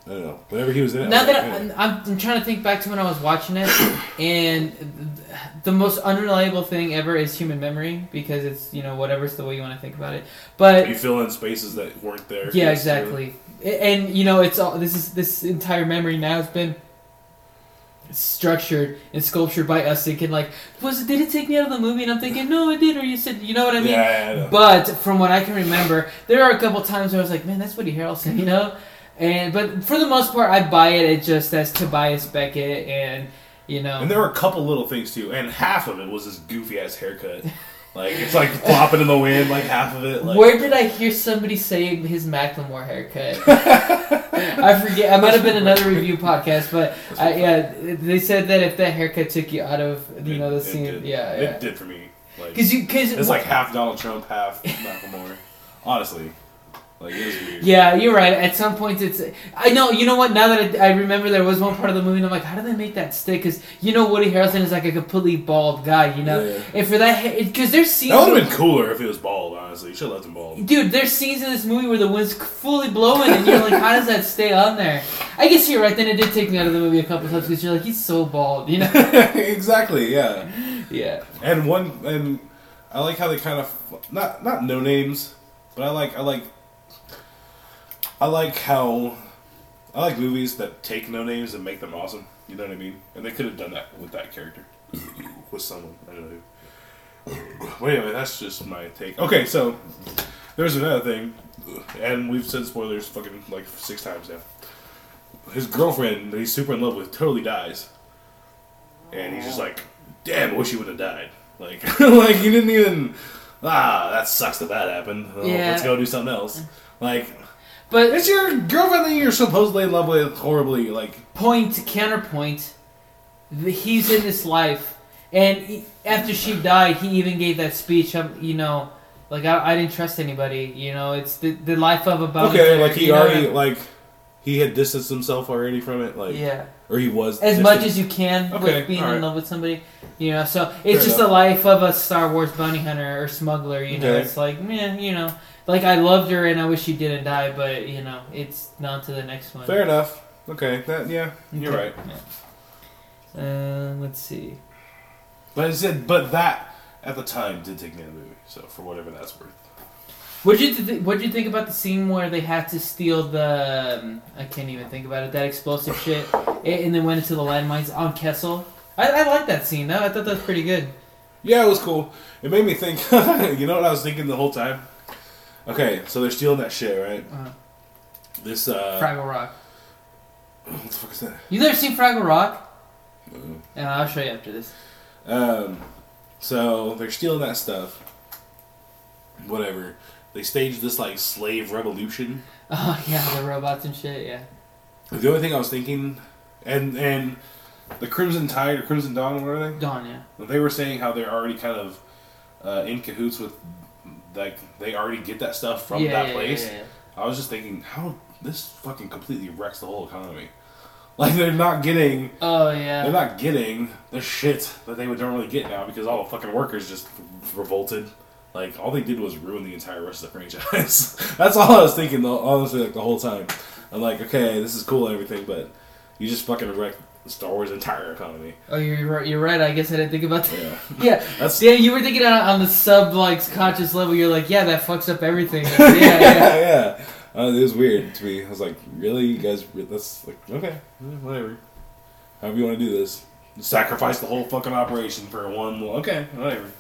I don't know. Whenever he was in it, Now that I, man. I'm, I'm trying to think back to when I was watching it, (coughs) and the most unreliable thing ever is human memory because it's you know whatever's the way you want to think about it. But you fill in spaces that weren't there. yeah, exactly. And you know it's all this is this entire memory now has been structured and sculptured by us thinking like was it, did it take me out of the movie and I'm thinking no it did or you said you know what I mean yeah, I but from what I can remember, there are a couple times where I was like, "Man, that's Woody Harrelson," you know. And but for the most part, I buy it. It just as Tobias Beckett, and you know, And there were a couple little things too, and half of it was this goofy ass haircut. Like it's like flopping in the wind, like half of it. Like where did I hear somebody say his Macklemore haircut? (laughs) I forget. I might have been another review podcast, but I, yeah, they said that if that haircut took you out of you It- know the scene, did. yeah, it yeah, did for me. Like because you because it's like half Donald Trump, half Macklemore. Honestly, like it was weird. Yeah, you're right. At some points, it's. I know. You know what? Now that I, I remember, there was one part of the movie, and I'm like, how did they make that stick? Because you know, Woody Harrelson is like a completely bald guy. You know, Yeah. and for that, because there's scenes. That would have been cooler if it was bald. Honestly, you should have left him bald. Dude, there's scenes in this movie where the wind's fully blowing, and you're like, how does that stay on there? I guess you're right. Then it did take me out of the movie a couple times because you're like, he's so bald. You know? (laughs) exactly. Yeah. yeah. And one and I like how they kind of not not no names, but I like I like I like how I like movies that take no names and make them awesome. You know what I mean? And they could have done that with that character, (laughs) with someone. I don't know. who. Well, anyway, that's just my take. Okay, so there's another thing, and we've said spoilers fucking like six times now. His girlfriend that he's super in love with totally dies, and he's just like, "Damn, I wish he would have died." Like, (laughs) like he didn't even. Ah, that sucks that that happened. Well, Yeah. Let's go do something else. Like, But it's your girlfriend that you're supposedly in love with horribly. Like, point counterpoint th- he's in this life and he, after she died he even gave that speech um, you know like I, I didn't trust anybody you know it's the, the life of a okay, like he already I- like he had distanced himself already from it. Like, yeah or he was as much as you can Okay, with being alright. in love with somebody you know so it's Fair just enough. the life of a star wars bounty hunter or smuggler you know Okay. it's like man you know like i loved her and i wish she didn't die but you know it's on to the next one Fair enough. Okay, that yeah, you're Okay. right. Yeah. Um, let's see But I said, but that at the time did take me out of the movie. So for whatever that's worth. What did you th- what did you think about the scene where they had to steal the um, I can't even think about it that explosive shit a- and then went into the landmines on Kessel? I, I like that scene. though. I thought that was pretty good. Yeah, it was cool. It made me think. (laughs) you know what I was thinking the whole time? Okay, so they're stealing that shit, right? Uh, This uh, Fraggle Rock. what the fuck is that? You never seen Fraggle Rock? Uh, Yeah, I'll show you after this. Um, so they're stealing that stuff. Whatever. They staged this like slave revolution. Oh yeah, the robots and shit. Yeah. The only thing I was thinking, and and the Crimson Tide or Crimson Dawn, what are they? Dawn. Yeah. They were saying how they're already kind of uh, in cahoots with, like they already get that stuff from yeah, that yeah, place. Yeah, yeah, I was just thinking, how this fucking completely wrecks the whole economy. (laughs) Like they're not getting, Oh yeah. they're not getting the shit that they would normally get now because all the fucking workers just revolted. Like all they did was ruin the entire rest of the franchise. (laughs) That's all I was thinking though. Honestly, like the whole time, I'm like, okay, this is cool and everything, but you just fucking wrecked Star Wars' entire economy. Oh, you're right. You're right. I guess I didn't think about that. Yeah, (laughs) Yeah. that's Yeah, you were thinking on, on the sub like conscious level. You're like, yeah, that fucks up everything. (laughs) Yeah, yeah, yeah. yeah. Uh, it was weird to me. I was like, really, you guys? That's like okay, eh, whatever. However you want to do this, sacrifice the whole fucking operation for one. Okay, whatever.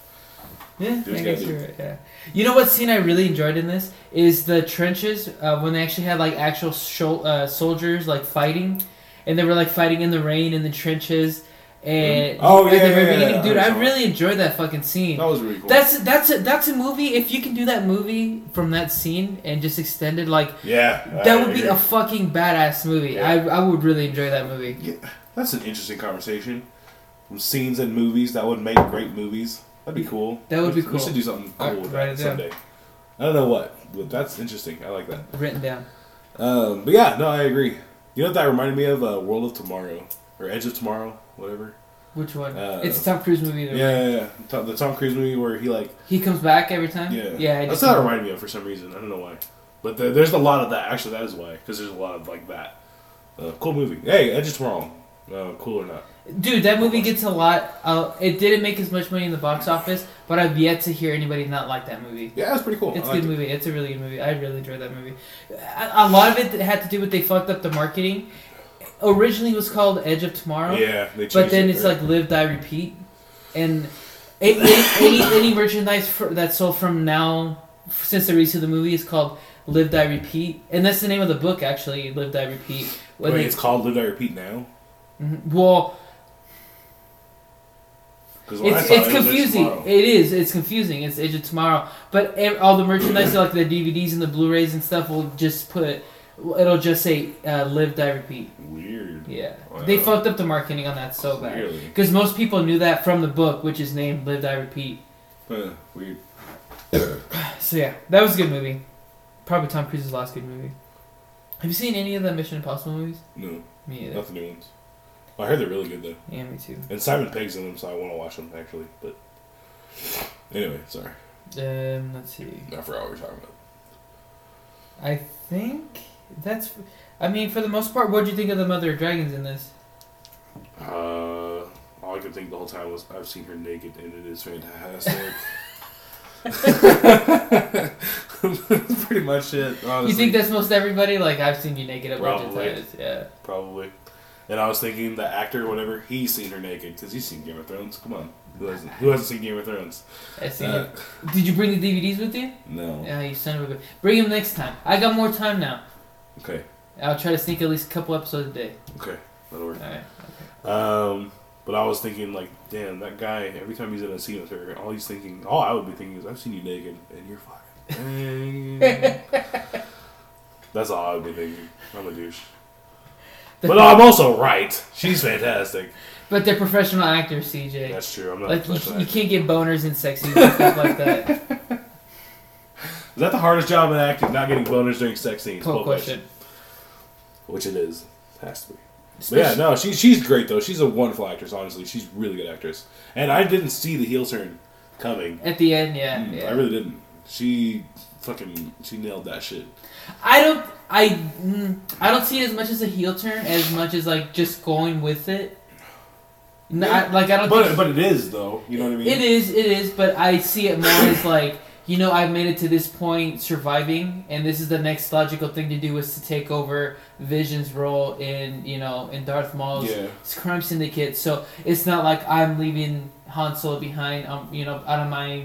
Yeah, I you guess you're right. Yeah. You know what scene I really enjoyed in this is the trenches uh, when they actually had like actual shol- uh, soldiers like fighting, and they were like fighting in the rain in the trenches. And Oh, yeah, very yeah, beginning, yeah, dude, I I really enjoyed that fucking scene. That was really cool. That's that's a, that's a movie. If you can do that movie from that scene and just extend it, like yeah, that I would be a fucking badass movie. Yeah. I I would really enjoy that movie. Yeah, that's an interesting conversation. From scenes and movies that would make great movies. That'd be cool. That would be cool. We should do something cool Alright, with write that it down. someday. I don't know what, but that's interesting. I like that. Written down. Um, but yeah, no, I agree. You know what that reminded me of? Uh, World of Tomorrow or Edge of Tomorrow, whatever. Which one? Uh, it's a Tom Cruise movie. Yeah, though. yeah, yeah. Tom- The Tom Cruise movie where he like He comes back every time. Yeah, Yeah. I that's just what that reminded me of for some reason. I don't know why, but the, there's a lot of that. Actually, that is why, because there's a lot of like that. Uh, cool movie. Hey, Edge of wrong. Uh, cool or not? Dude, that movie gets a lot. Uh, it didn't make as much money in the box office, but I've yet to hear anybody not like that movie. Yeah, it's pretty cool. It's I a good liked it. movie. It's a really good movie. I really enjoyed that movie. A, a lot of it had to do with they fucked up the marketing. Originally, it was called Edge of Tomorrow. Yeah, they changed But then it, it's right? like live, die, repeat, and any, any, any (laughs) merchandise for, that's sold from now since the release of the movie is called live, die, repeat, and that's the name of the book actually. Live, die, repeat. When Wait, they- it's called Live Die Repeat now. Mhm. well, it's it's confusing. It is. It's confusing. It's Age of Tomorrow, but all the merchandise, like the DVDs and the Blu-rays and stuff, will just put. It'll just say uh, live, die, repeat. Weird. Yeah, Wow. they fucked up the marketing on that so bad. Clearly. Because most people knew that from the book, which is named Live, Die, Repeat. Huh, weird. (coughs) So yeah, that was a good movie. Probably Tom Cruise's last good movie. Have you seen any of the Mission Impossible movies? No, Me either. not the new ones. I heard they're really good though, Yeah, me too. and Simon Pegg's in them, so I want to watch them actually. But anyway, sorry, Um, let's see. I forgot what we were talking about. I think that's. I mean, for the most part, what do you think of the Mother of Dragons in this? Uh, all I could think the whole time was I've seen her naked, and it is fantastic. That's (laughs) (laughs) pretty much it. Honestly. You think that's most everybody? Like I've seen you naked a bunch of times. Yeah. Probably. And I was thinking the actor, whatever, he's seen her naked because he's seen Game of Thrones. Come on, who hasn't? Who hasn't seen Game of Thrones? I seen Uh, it. Did you bring the DVDs with you? no. Yeah, you son of a. bitch. Bring them next time. I got more time now. Okay. I'll try to sneak at least a couple episodes a day. Okay. That'll work. All right. Um, but I was thinking like, damn, that guy. Every time he's in a scene with her, all he's thinking, all I would be thinking is, I've seen you naked, and you're fucking. (laughs) That's all I would be thinking. I'm a douche. But I'm also right. She's fantastic. But they're professional actors, CJ. That's true. I'm not. like you, you can't get boners in sex scenes and stuff like that. (laughs) Is that the hardest job in acting? Not getting boners during sex scenes? Cool question. Which it is. It has to be. But yeah, no, she, she's great though. She's a wonderful actress. Honestly, she's a really good actress. And I didn't see the heel turn coming. At the end, yeah, Mm, yeah. I really didn't. She fucking she nailed that shit. I don't. I mm, I don't see it as much as a heel turn as much as like just going with it. No, I, like I don't. But think, but it is though. You know what I mean? It is. It is. But I see it more as like you know, I've made it to this point surviving, and this is the next logical thing to do is to take over Vision's role in, you know, in Darth Maul's Yeah. crime syndicate. So it's not like I'm leaving Han Solo behind, um, you know, out of my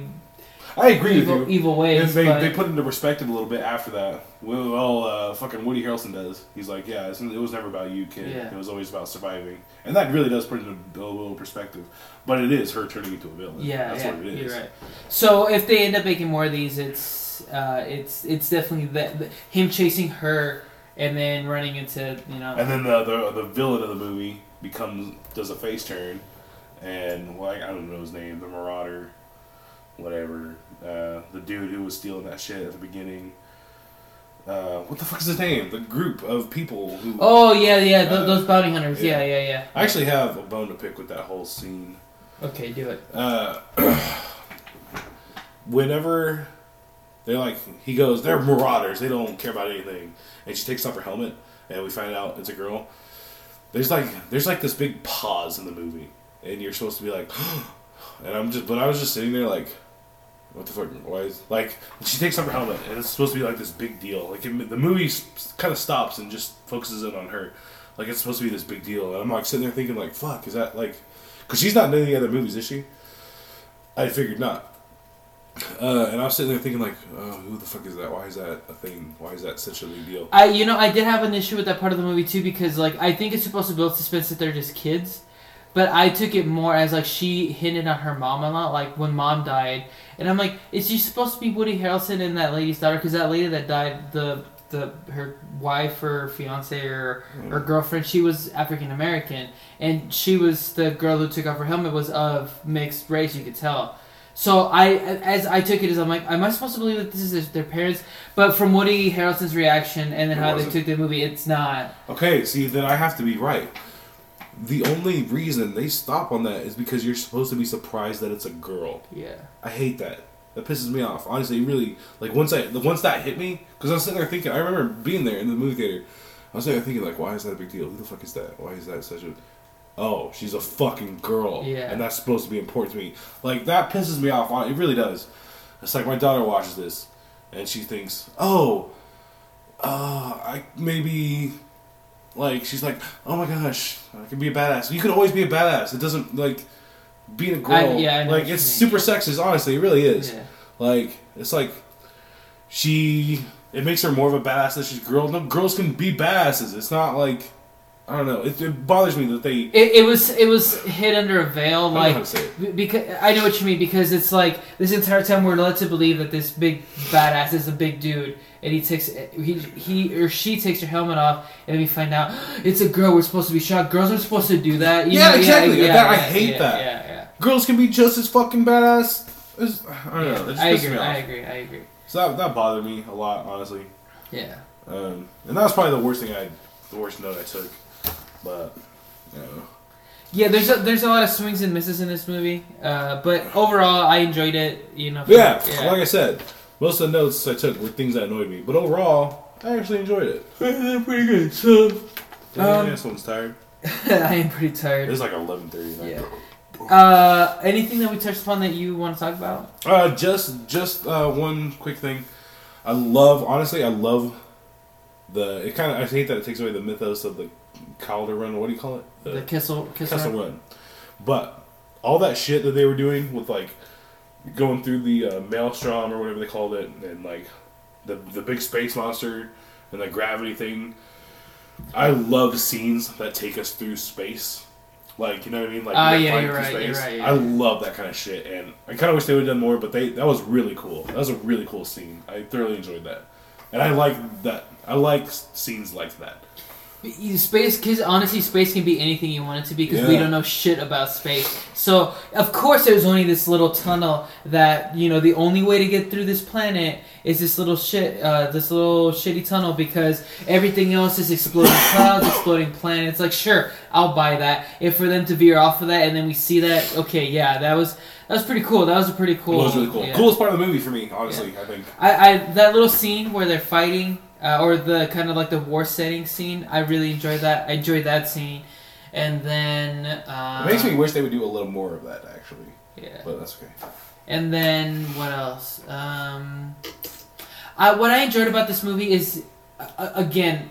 I agree evil, with you. evil ways. And they, but- they put into perspective a little bit after that. Well, well uh, fucking Woody Harrelson does. He's like, yeah, it's, it was never about you, kid. Yeah. It was always about surviving. And that really does put it into a little perspective. But it is her turning into a villain. Yeah, That's yeah, what it is. you're right. So if they end up making more of these, it's uh, it's it's definitely that the, him chasing her and then running into you know. And then the, the the villain of the movie becomes does a face turn, and well, I, I don't know his name, the Marauder, whatever, uh, the dude who was stealing that shit at the beginning. Uh, what the fuck is his name? The group of people who. oh yeah, yeah, th- Uh, those bounty hunters. yeah. Yeah, yeah, yeah. I actually have a bone to pick with that whole scene. Okay, do it. Uh, (clears throat) whenever they're like, he goes, they're marauders. They don't care about anything. And she takes off her helmet, and we find out it's a girl. There's like, there's like this big pause in the movie, and you're supposed to be like, (gasps) and I'm just, but I was just sitting there like, what the fuck? Why is like she takes off her helmet, and it's supposed to be like this big deal. Like it, the movie kind of stops and just focuses in on her, like it's supposed to be this big deal. And I'm like sitting there thinking like, fuck, is that like, because she's not in any other movies, is she? I figured not. Uh, and I was sitting there thinking like, oh, who the fuck is that? Why is that a thing? Why is that such a big deal? I you know I did have an issue with that part of the movie too because like I think it's supposed to build suspense that they're just kids, but I took it more as like she hinted on her mom a lot like when mom died, and I'm like, is she supposed to be Woody Harrelson and that lady's daughter? Because that lady that died, the the her wife or fiance or hmm. or girlfriend, she was African American, and she was the girl who took off her helmet was of mixed race. You could tell. So I, as I took it as I'm like, am I supposed to believe that this is their parents? But from Woody Harrelson's reaction and then It how they wasn't. took the movie, it's not. Okay, see, then I have to be right. The only reason they stop on that is because you're supposed to be surprised that it's a girl. Yeah. I hate that. That pisses me off. Honestly, really, like once I, the once that hit me, because I was sitting there thinking, I remember being there in the movie theater. I was sitting there thinking, like, why is that a big deal? Who the fuck is that? Why is that such a? Oh, she's a fucking girl, Yeah. and that's supposed to be important to me. Like that pisses me off. It really does. It's like my daughter watches this, and she thinks, oh, uh, I maybe. Like she's like, oh my gosh, I can be a badass. You can always be a badass. It doesn't like being a girl. I- yeah, I like it's super sexist. Honestly, it really is. Yeah. Like it's like she. It makes her more of a badass that she's a girl. No, girls can be badasses. It's not like I don't know. It, it bothers me that they. It, it was it was hid under a veil, I like how to say it. because I know what you mean because it's like this entire time we're led to believe that this big badass is a big dude, and he takes he he or she takes her helmet off, and then we find out (gasps) it's a girl. We're supposed to be shocked. Girls aren't supposed to do that. You Yeah, know? exactly. That- I hate yeah, that. Yeah, yeah. Girls can be just as fucking badass. As, I don't know. I agree. I agree. I agree. So that, that bothered me a lot, honestly. Yeah. Um, and that was probably the worst thing I, the worst note I took. But, you know. Yeah, there's a, there's a lot of swings and misses in this movie, uh, but overall I enjoyed it. You know. Yeah, like I said, most of the notes I took were things that annoyed me. But overall, I actually enjoyed it. (laughs) pretty good. So Yeah, Um, this one's tired. (laughs) I am pretty tired. It's like 11.30 Yeah. Uh, anything that we touched upon that you want to talk about? Uh, just just uh, one quick thing. I love, honestly, I love the. It kind of. I hate that it takes away the mythos of the Calder run. What do you call it? The Kissel Kissel. Kessel Run. But all that shit that they were doing with like going through the uh, maelstrom or whatever they called it, and like the the big space monster and the gravity thing. I love scenes that take us through space. Like you know what I mean? Like we're yeah, you're right, you're space. right. I love that kind of shit, and I kind of wish they would have done more. But they that was really cool. That was a really cool scene. I thoroughly enjoyed that, and I like that. I like scenes like that. Space, because honestly, space can be anything you want it to be because we don't know shit about space. So, of course, there's only this little tunnel that, you know, the only way to get through this planet is this little shit, uh, this little shitty tunnel because everything else is exploding (coughs) clouds, exploding planets. Like, sure, I'll buy that. If for them to veer off of that and then we see that, okay, yeah, that was that was pretty cool. That was a pretty cool. it was really cool. yeah. Coolest part of the movie for me, honestly. I think. I, I that little scene where they're fighting, uh, or the kind of like the war setting scene. I really enjoyed that. I enjoyed that scene, and then uh, It makes me wish they would do a little more of that, actually. yeah. But that's okay. And then what else? Um, I, what I enjoyed about this movie is, uh, again,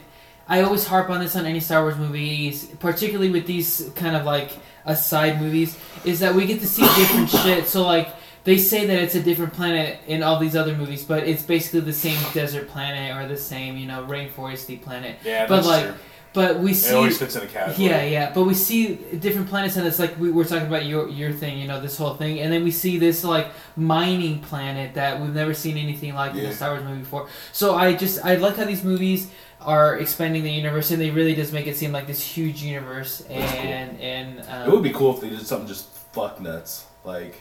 I always harp on this on any Star Wars movies, particularly with these kind of like aside movies, is that we get to see different (coughs) shit. So like they say that it's a different planet in all these other movies, but it's basically the same desert planet or the same you know rainforesty planet. Yeah, But, that's like, true. But we It see always fits in a category. yeah, yeah, but we see different planets, and it's like we were talking about your your thing, you know, this whole thing, and then we see this like mining planet that we've never seen anything like in Yeah. a Star Wars movie before. So I just I like how these movies are expanding the universe, and they really just make it seem like this huge universe, That's cool. and and um, It would be cool if they did something just fuck nuts, like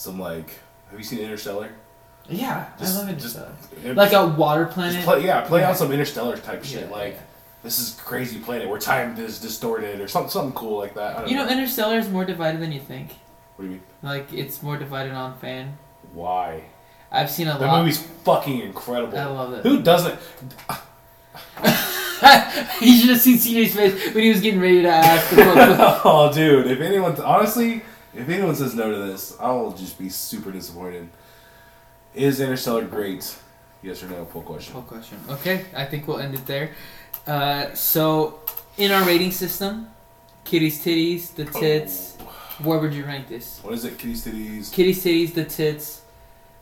some like. Have you seen Interstellar? yeah, Just- I love it. just- like a water planet. Play, yeah, play Yeah. out some Interstellar type shit. Yeah, like yeah. this is crazy planet where time is distorted or something, something cool like that. You know, know. Interstellar is more divided than you think. what do you mean? Like it's more divided on fan. Why? I've seen a lot. That movie's fucking incredible. I love it. Who doesn't? (laughs) you should have seen CJ's face when he was getting ready to ask the (laughs) oh, dude! If anyone, honestly, if anyone says no to this, I will just be super disappointed. Is Interstellar great? Yes or no? Poll question. Whole question. Okay, I think we'll end it there. Uh, so, in our rating system, kitties, titties, the tits. Where would you rank this? What is it? Kitties, titties, Kitties, titties, the tits,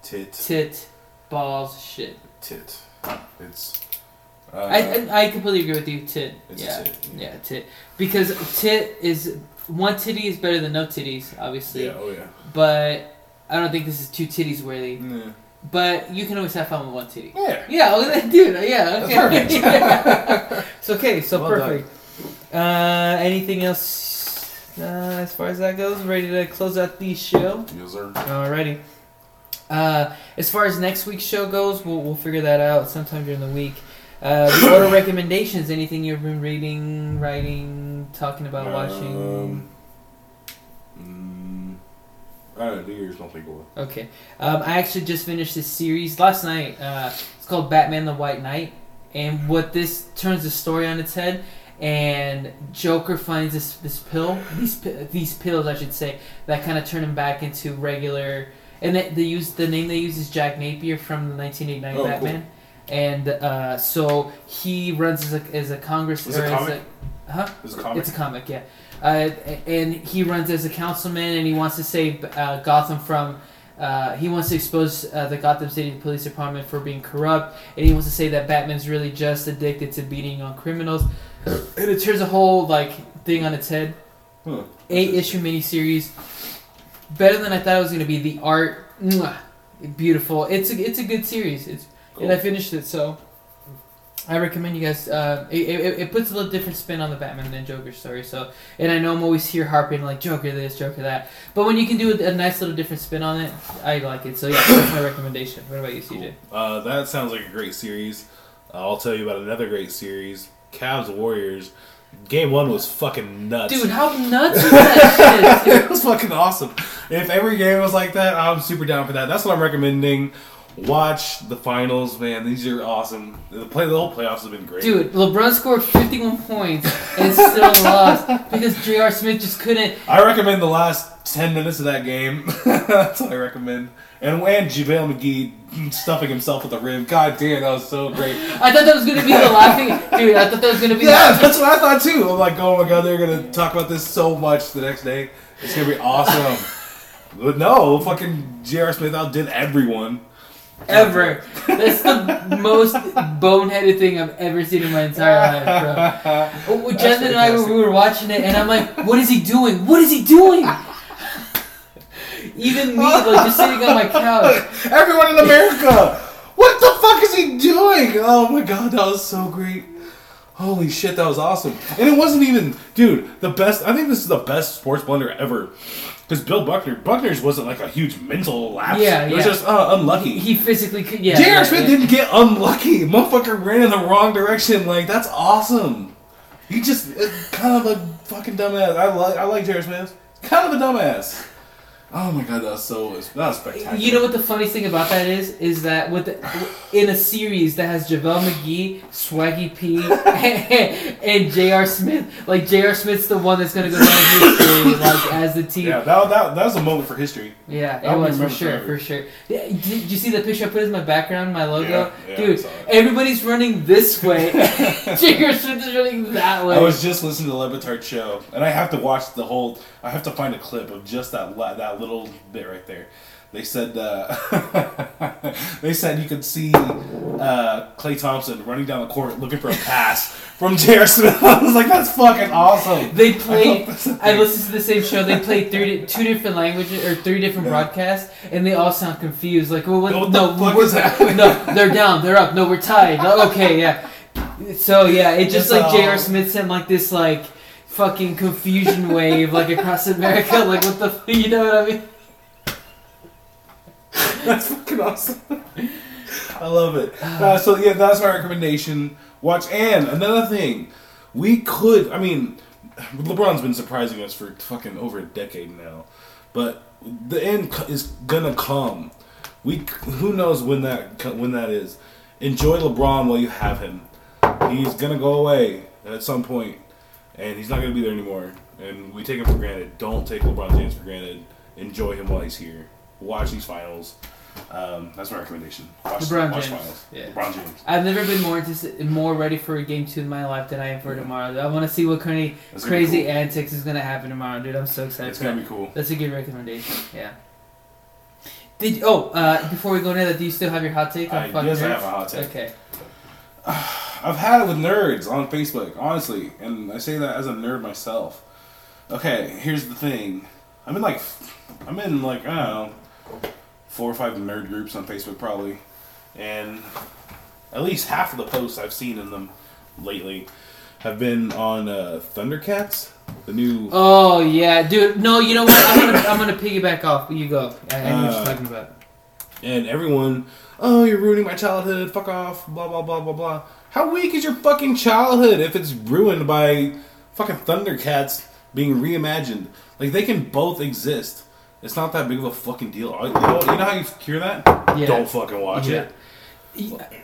tit, tit, balls, shit. tit. It's. Uh, I, I I completely agree with you. Tit. Yeah. tit, yeah, yeah. tit. Because tit is one titty is better than no titties, obviously. yeah. Oh yeah. But I don't think this is two titties worthy. Yeah. But you can always have fun with one titty. Yeah. Yeah, oh, (laughs) dude. Yeah, okay. Perfect. (laughs) it's okay. So Well perfect. Uh, anything else uh, as far as that goes? Ready to close out the show? Yes, sir. Alrighty. Uh, as far as next week's show goes, we'll, we'll figure that out sometime during the week. Uh, the order recommendations. Anything you've been reading, writing, talking about, watching? Um, I don't know. Do yours. Don't think. Okay. Um, I actually just finished this series last night. Uh, it's called Batman the White Knight. And what this turns the story on its head, and Joker finds this this pill, these these pills, I should say, that kind of turn him back into regular. And they, they use the name they use is Jack Napier from the 1989 Oh, cool. And uh, so he runs as a, as a Congress. Or as a- huh? Is a comic. It's a comic, yeah. Uh, and he runs as a councilman, and he wants to save uh, Gotham from. Uh, he wants to expose uh, the Gotham City Police Department for being corrupt, and he wants to say that Batman's really just addicted to beating on criminals. (coughs) and it turns a whole like thing on its head. Huh. Eight issue miniseries, better than I thought it was going to be. The art, mwah, beautiful. It's a it's a good series. It's and I finished it, so I recommend you guys. Uh, it, it, it puts a little different spin on the Batman than Joker story. So, and I know I'm always here harping like Joker this, Joker that, but when you can do a, a nice little different spin on it, I like it. So yeah, that's my recommendation. What about you, CJ? Uh, that sounds like a great series. Uh, I'll tell you about another great series, Cavs Warriors. Game one was fucking nuts. Dude, how nuts is that (laughs) shit? it was fucking awesome. If every game was like that, I'm super down for that. That's what I'm recommending. Watch the finals, man. These are awesome. The play, the whole playoffs have been great. Dude, LeBron scored 51 points and still (laughs) lost because J.R. Smith just couldn't. I recommend the last ten minutes of that game. (laughs) That's what I recommend. And when JaVale McGee stuffing himself with the rim, god damn, that was so great. (laughs) I thought that was gonna be the laughing. Dude, I thought that was gonna be. Yeah, the, that's what I thought too. I'm like, oh my god, they're gonna talk about this so much the next day. It's gonna be awesome. but no, fucking J.R. Smith outdid everyone. Ever. That's the (laughs) most boneheaded thing I've ever seen in my entire life, bro. (laughs) Oh, and I were, we were watching it, and I'm like, "What is he doing? What is he doing?" Even me, like just sitting on my couch. (laughs) Everyone in America! What the fuck is he doing? Oh my god, that was so great. Holy shit, that was awesome. And it wasn't even, dude, the best, I think this is the best sports blunder ever. Because Bill Buckner, Buckner's wasn't like a huge mental lapse. Yeah, It was yeah. just uh, unlucky. He physically could. Yeah. J.R. yeah, Smith yeah. didn't get unlucky. Motherfucker ran in the wrong direction. Like, that's awesome. He just, uh, kind of a fucking dumbass. I like, I like J.R. Smith. Kind of a dumbass. Oh my god, that was so that was spectacular. You know what the funniest thing about that is? Is that with the, in a series that has JaVale McGee, Swaggy P, (laughs) and J.R. Smith, like J.R. Smith's the one that's gonna go down history, like as the team. Yeah, that, that, that was a moment for history. Yeah, I'll it was for sure, forever. for sure. Yeah, Did, did you see the picture I put as my background, my logo? Yeah, yeah, I Dude, saw it. everybody's running this way. (laughs) (laughs) J.R. Smith is running that way. I was just listening to the Le Batard show, and I have to watch the whole. I have to find a clip of just that la- that little bit right there. They said uh, (laughs) they said you could see uh, Klay Thompson running down the court looking for a pass from J.R. Smith. (laughs) I was like, that's fucking awesome. They (laughs) played. that's- I listened to the same show. They played three, two different languages or three different broadcasts, and they all sound confused. Like, well, what, What no, the fuck is happening? no, they're down, they're up. No, we're tied. Okay, yeah. So yeah, it just like J.R. Smith sent like this like fucking confusion wave like across America. Like, what the, you know what I mean? (laughs) That's fucking awesome. I love it. Uh, so yeah, that's my recommendation. Watch and another thing, we could. I mean, LeBron's been surprising us for fucking over a decade now, but the end is gonna come. We who knows when that when that is. Enjoy LeBron while you have him. He's gonna go away at some point, and he's not gonna be there anymore. And we take him for granted. Don't take LeBron James for granted. Enjoy him while he's here. Watch these finals. Um, that's my recommendation. Watch, LeBron watch James. finals. Yeah. LeBron James. I've never been more interested, more ready for a game two in my life than I am for tomorrow. I want to see what kind of gonna crazy cool. antics is gonna happen tomorrow, dude. I'm so excited. It's gonna that. be cool. That's a good recommendation. Yeah. Did oh uh, before we go into that, do you still have your hot take on I fuck guess I nerds? have a hot take. Okay. (sighs) (sighs) (sighs) I've had it with nerds on Facebook, honestly, and I say that as a nerd myself. Okay, here's the thing. I'm in like, I'm in like I don't know, four or five nerd groups on Facebook probably, and at least half of the posts I've seen in them lately have been on uh, Thundercats, the new. Oh yeah, dude. No, you know what? I'm gonna I'm gonna piggyback off. You go. I, I know what Uh, you're talking about. And everyone, oh, you're ruining my childhood. Fuck off. Blah blah blah blah blah. How weak is your fucking childhood if it's ruined by fucking Thundercats being reimagined? Like they can both exist. It's not that big of a fucking deal. You know, you know how you hear that? Yeah. Don't fucking watch Yeah. it.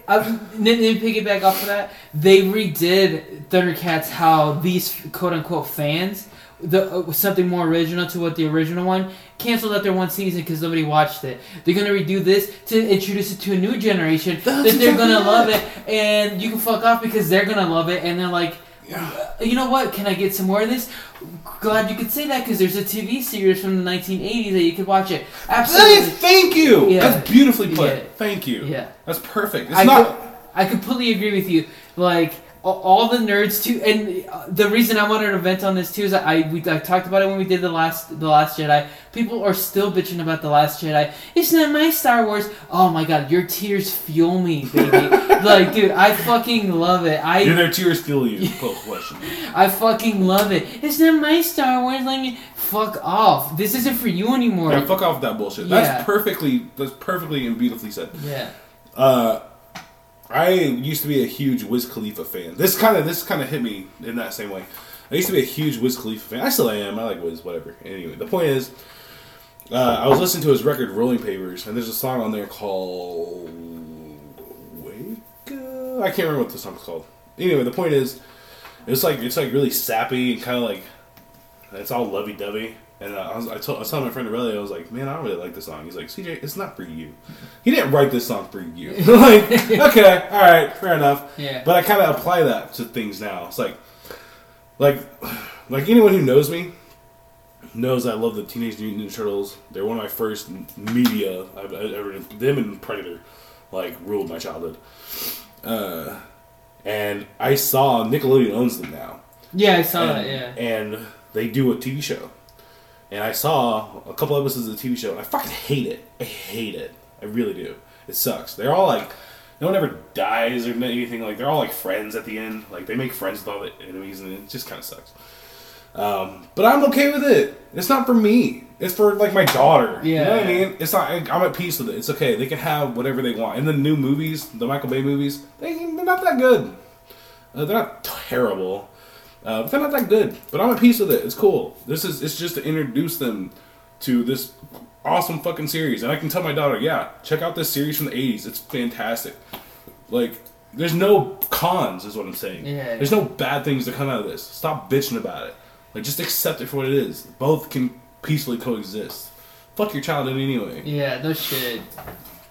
I, then, then piggyback off of that, they redid Thundercats how these quote unquote fans, the uh, something more original to what the original one canceled after one season because nobody watched it. They're gonna redo this to introduce it to a new generation That's that they're gonna love it. and you can fuck off because they're gonna love it, and they're like. Yeah. You know what? Can I get some more of this? Glad you could say that because there's a TV series from the 1980s that you could watch it. Hey, Absolutely. thank you. Yeah. That's beautifully put. Yeah. Thank you. Yeah. That's perfect. It's I not. co- I completely agree with you. Like all the nerds too, and uh, the reason I wanted to vent on this too is I we I talked about it when we did the last the last Jedi. People are still bitching about the last Jedi. It's not my Star Wars. Oh my god, your tears fuel me, baby. (laughs) like, dude, I fucking love it. You're their tears fuel you. (laughs) Question. I fucking love it. It's not my Star Wars. Me fuck off. This isn't for you anymore. Yeah, fuck off that bullshit. Yeah. That's perfectly. That's perfectly and beautifully said. yeah. Uh, I used to be a huge Wiz Khalifa fan. This kind of this kind of hit me in that same way. I used to be a huge Wiz Khalifa fan. I still am. I like Wiz, whatever. Anyway, the point is, uh, I was listening to his record Rolling Papers, and there's a song on there called Wake. I can't remember what the song's called. Anyway, the point is, it's like it's like really sappy and kind of like it's all lovey dovey. And uh, I, was, I, told, I was telling my friend Aurelia, I was like, man, I don't really like this song. He's like, CJ, it's not for you. He didn't write this song for you. (laughs) like, okay, all right, fair enough. Yeah. But I kind of apply that to things now. It's like, like, like anyone who knows me knows I love the Teenage Mutant Ninja Turtles. They're one of my first media I've I've ever. Them and Predator, like, ruled my childhood. Uh, and I saw Nickelodeon owns them now Yeah, I saw and, that. Yeah. and they do a TV show. And I saw a couple episodes of the TV show, and I fucking hate it. I hate it. I really do. It sucks. They're all like, no one ever dies or anything. Like they're all like friends at the end. Like they make friends with all the enemies, and it just kind of sucks. Um, but I'm okay with it. It's not for me. It's for like my daughter. Yeah. You know what I mean? It's not. I'm at peace with it. It's okay. They can have whatever they want. And the new movies, the Michael Bay movies, they they're not that good. Uh, they're not terrible. Uh, but they're not that good. But I'm at peace with it. It's cool. This is it's just to introduce them to this awesome fucking series. And I can tell my daughter, yeah, check out this series from the 80s. It's fantastic. Like, there's no cons, is what I'm saying. Yeah. There's no bad things that come out of this. Stop bitching about it. Like, just accept it for what it is. Both can peacefully coexist. Fuck your childhood anyway. Yeah, no shit.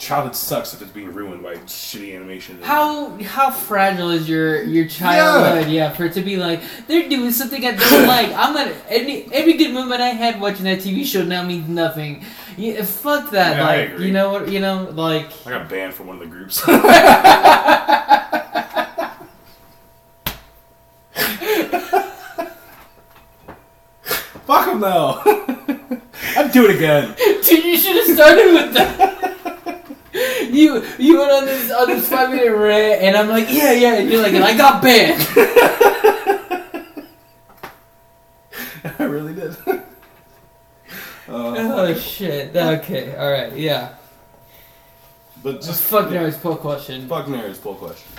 Childhood sucks if it's being ruined by shitty animation. How how fragile is your your childhood? Yeah. for it to be like they're doing something I don't (laughs) like. I'm gonna any every good moment I had watching that TV show now means nothing. Yeah, fuck that. Yeah, I like you know what you know like. I got banned from one of the groups. (laughs) Fuck them though. (laughs) I'd do it again. Dude, you should have started with that. You you went on this on this five minute rant, and I'm like, yeah, yeah, and you're like, and I got banned. (laughs) I really did. Uh, (laughs) oh shit. Okay. All right. Yeah. but Just fuck nerds. Poll question. Fuck nerds. Poll question.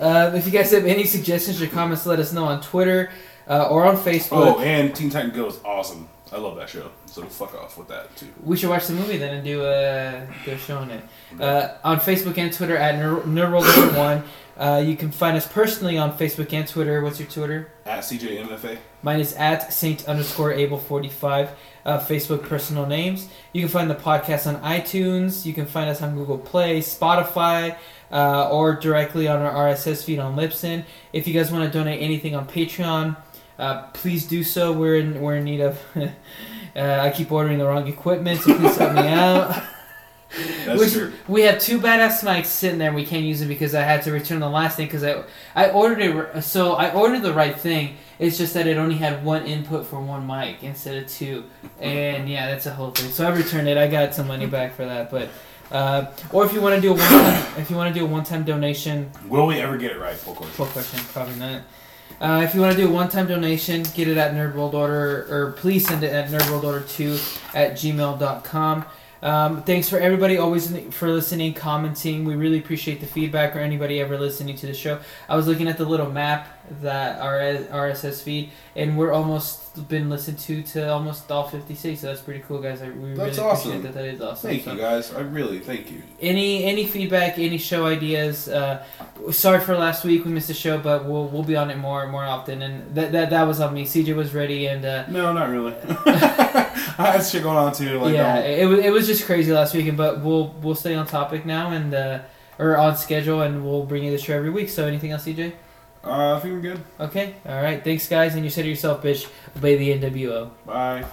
Uh, if you guys have any suggestions or comments, let us know on Twitter uh, or on Facebook. Oh, and Teen Titan Go is awesome. I love that show. So fuck off with that too. We should watch the movie then and do a do a show on it. Uh, on Facebook and Twitter at Nerdworld One. Uh, you can find us personally on Facebook and Twitter. What's your Twitter? At CJMFA. Mine is at Saint underscore Abel forty five. Uh, Facebook personal names. You can find the podcast on iTunes. You can find us on Google Play, Spotify, uh, or directly on our RSS feed on Libsyn. If you guys want to donate anything on Patreon, uh, please do so. We're in we're in need of. (laughs) uh, I keep ordering the wrong equipment, so please help me out. (laughs) That's Which- true. We have two badass mics sitting there. and We can't use them because I had to return the last thing because I I ordered it. So I ordered the right thing. It's just that it only had one input for one mic instead of two, and yeah, that's a whole thing. So I returned it. I got some money back for that, but. Uh, or if you want to do a one time, if you want to do a one time donation, Will we ever get it right? Poll question. Full question, probably not. Uh, if you want to do a one-time donation, get it at Nerd World Order, or please send it at nerdworldorder2 at gmail.com. Um, thanks for everybody always for listening, commenting. We really appreciate the feedback or anybody ever listening to the show. I was looking at the little map that our RSS feed, and we're almost been listened to to almost all 56. So that's pretty cool, guys. I, we That's really awesome. appreciate that. That is awesome. Thank So- you guys. I really thank you. any any feedback, any show ideas. Uh, sorry for last week, we missed the show, but we'll we'll be on it more more often. And that that, that was on me. CJ was ready, and uh, No, not really. (laughs) I had shit going on too. Like, yeah, don't- it was it was just crazy last weekend. But we'll we'll stay on topic now and uh, or on schedule, and we'll bring you the show every week. So anything else, CJ? Uh, I think I'm good. Okay, all right. Thanks, guys. And you said to yourself, bitch, obey the NWO. Bye.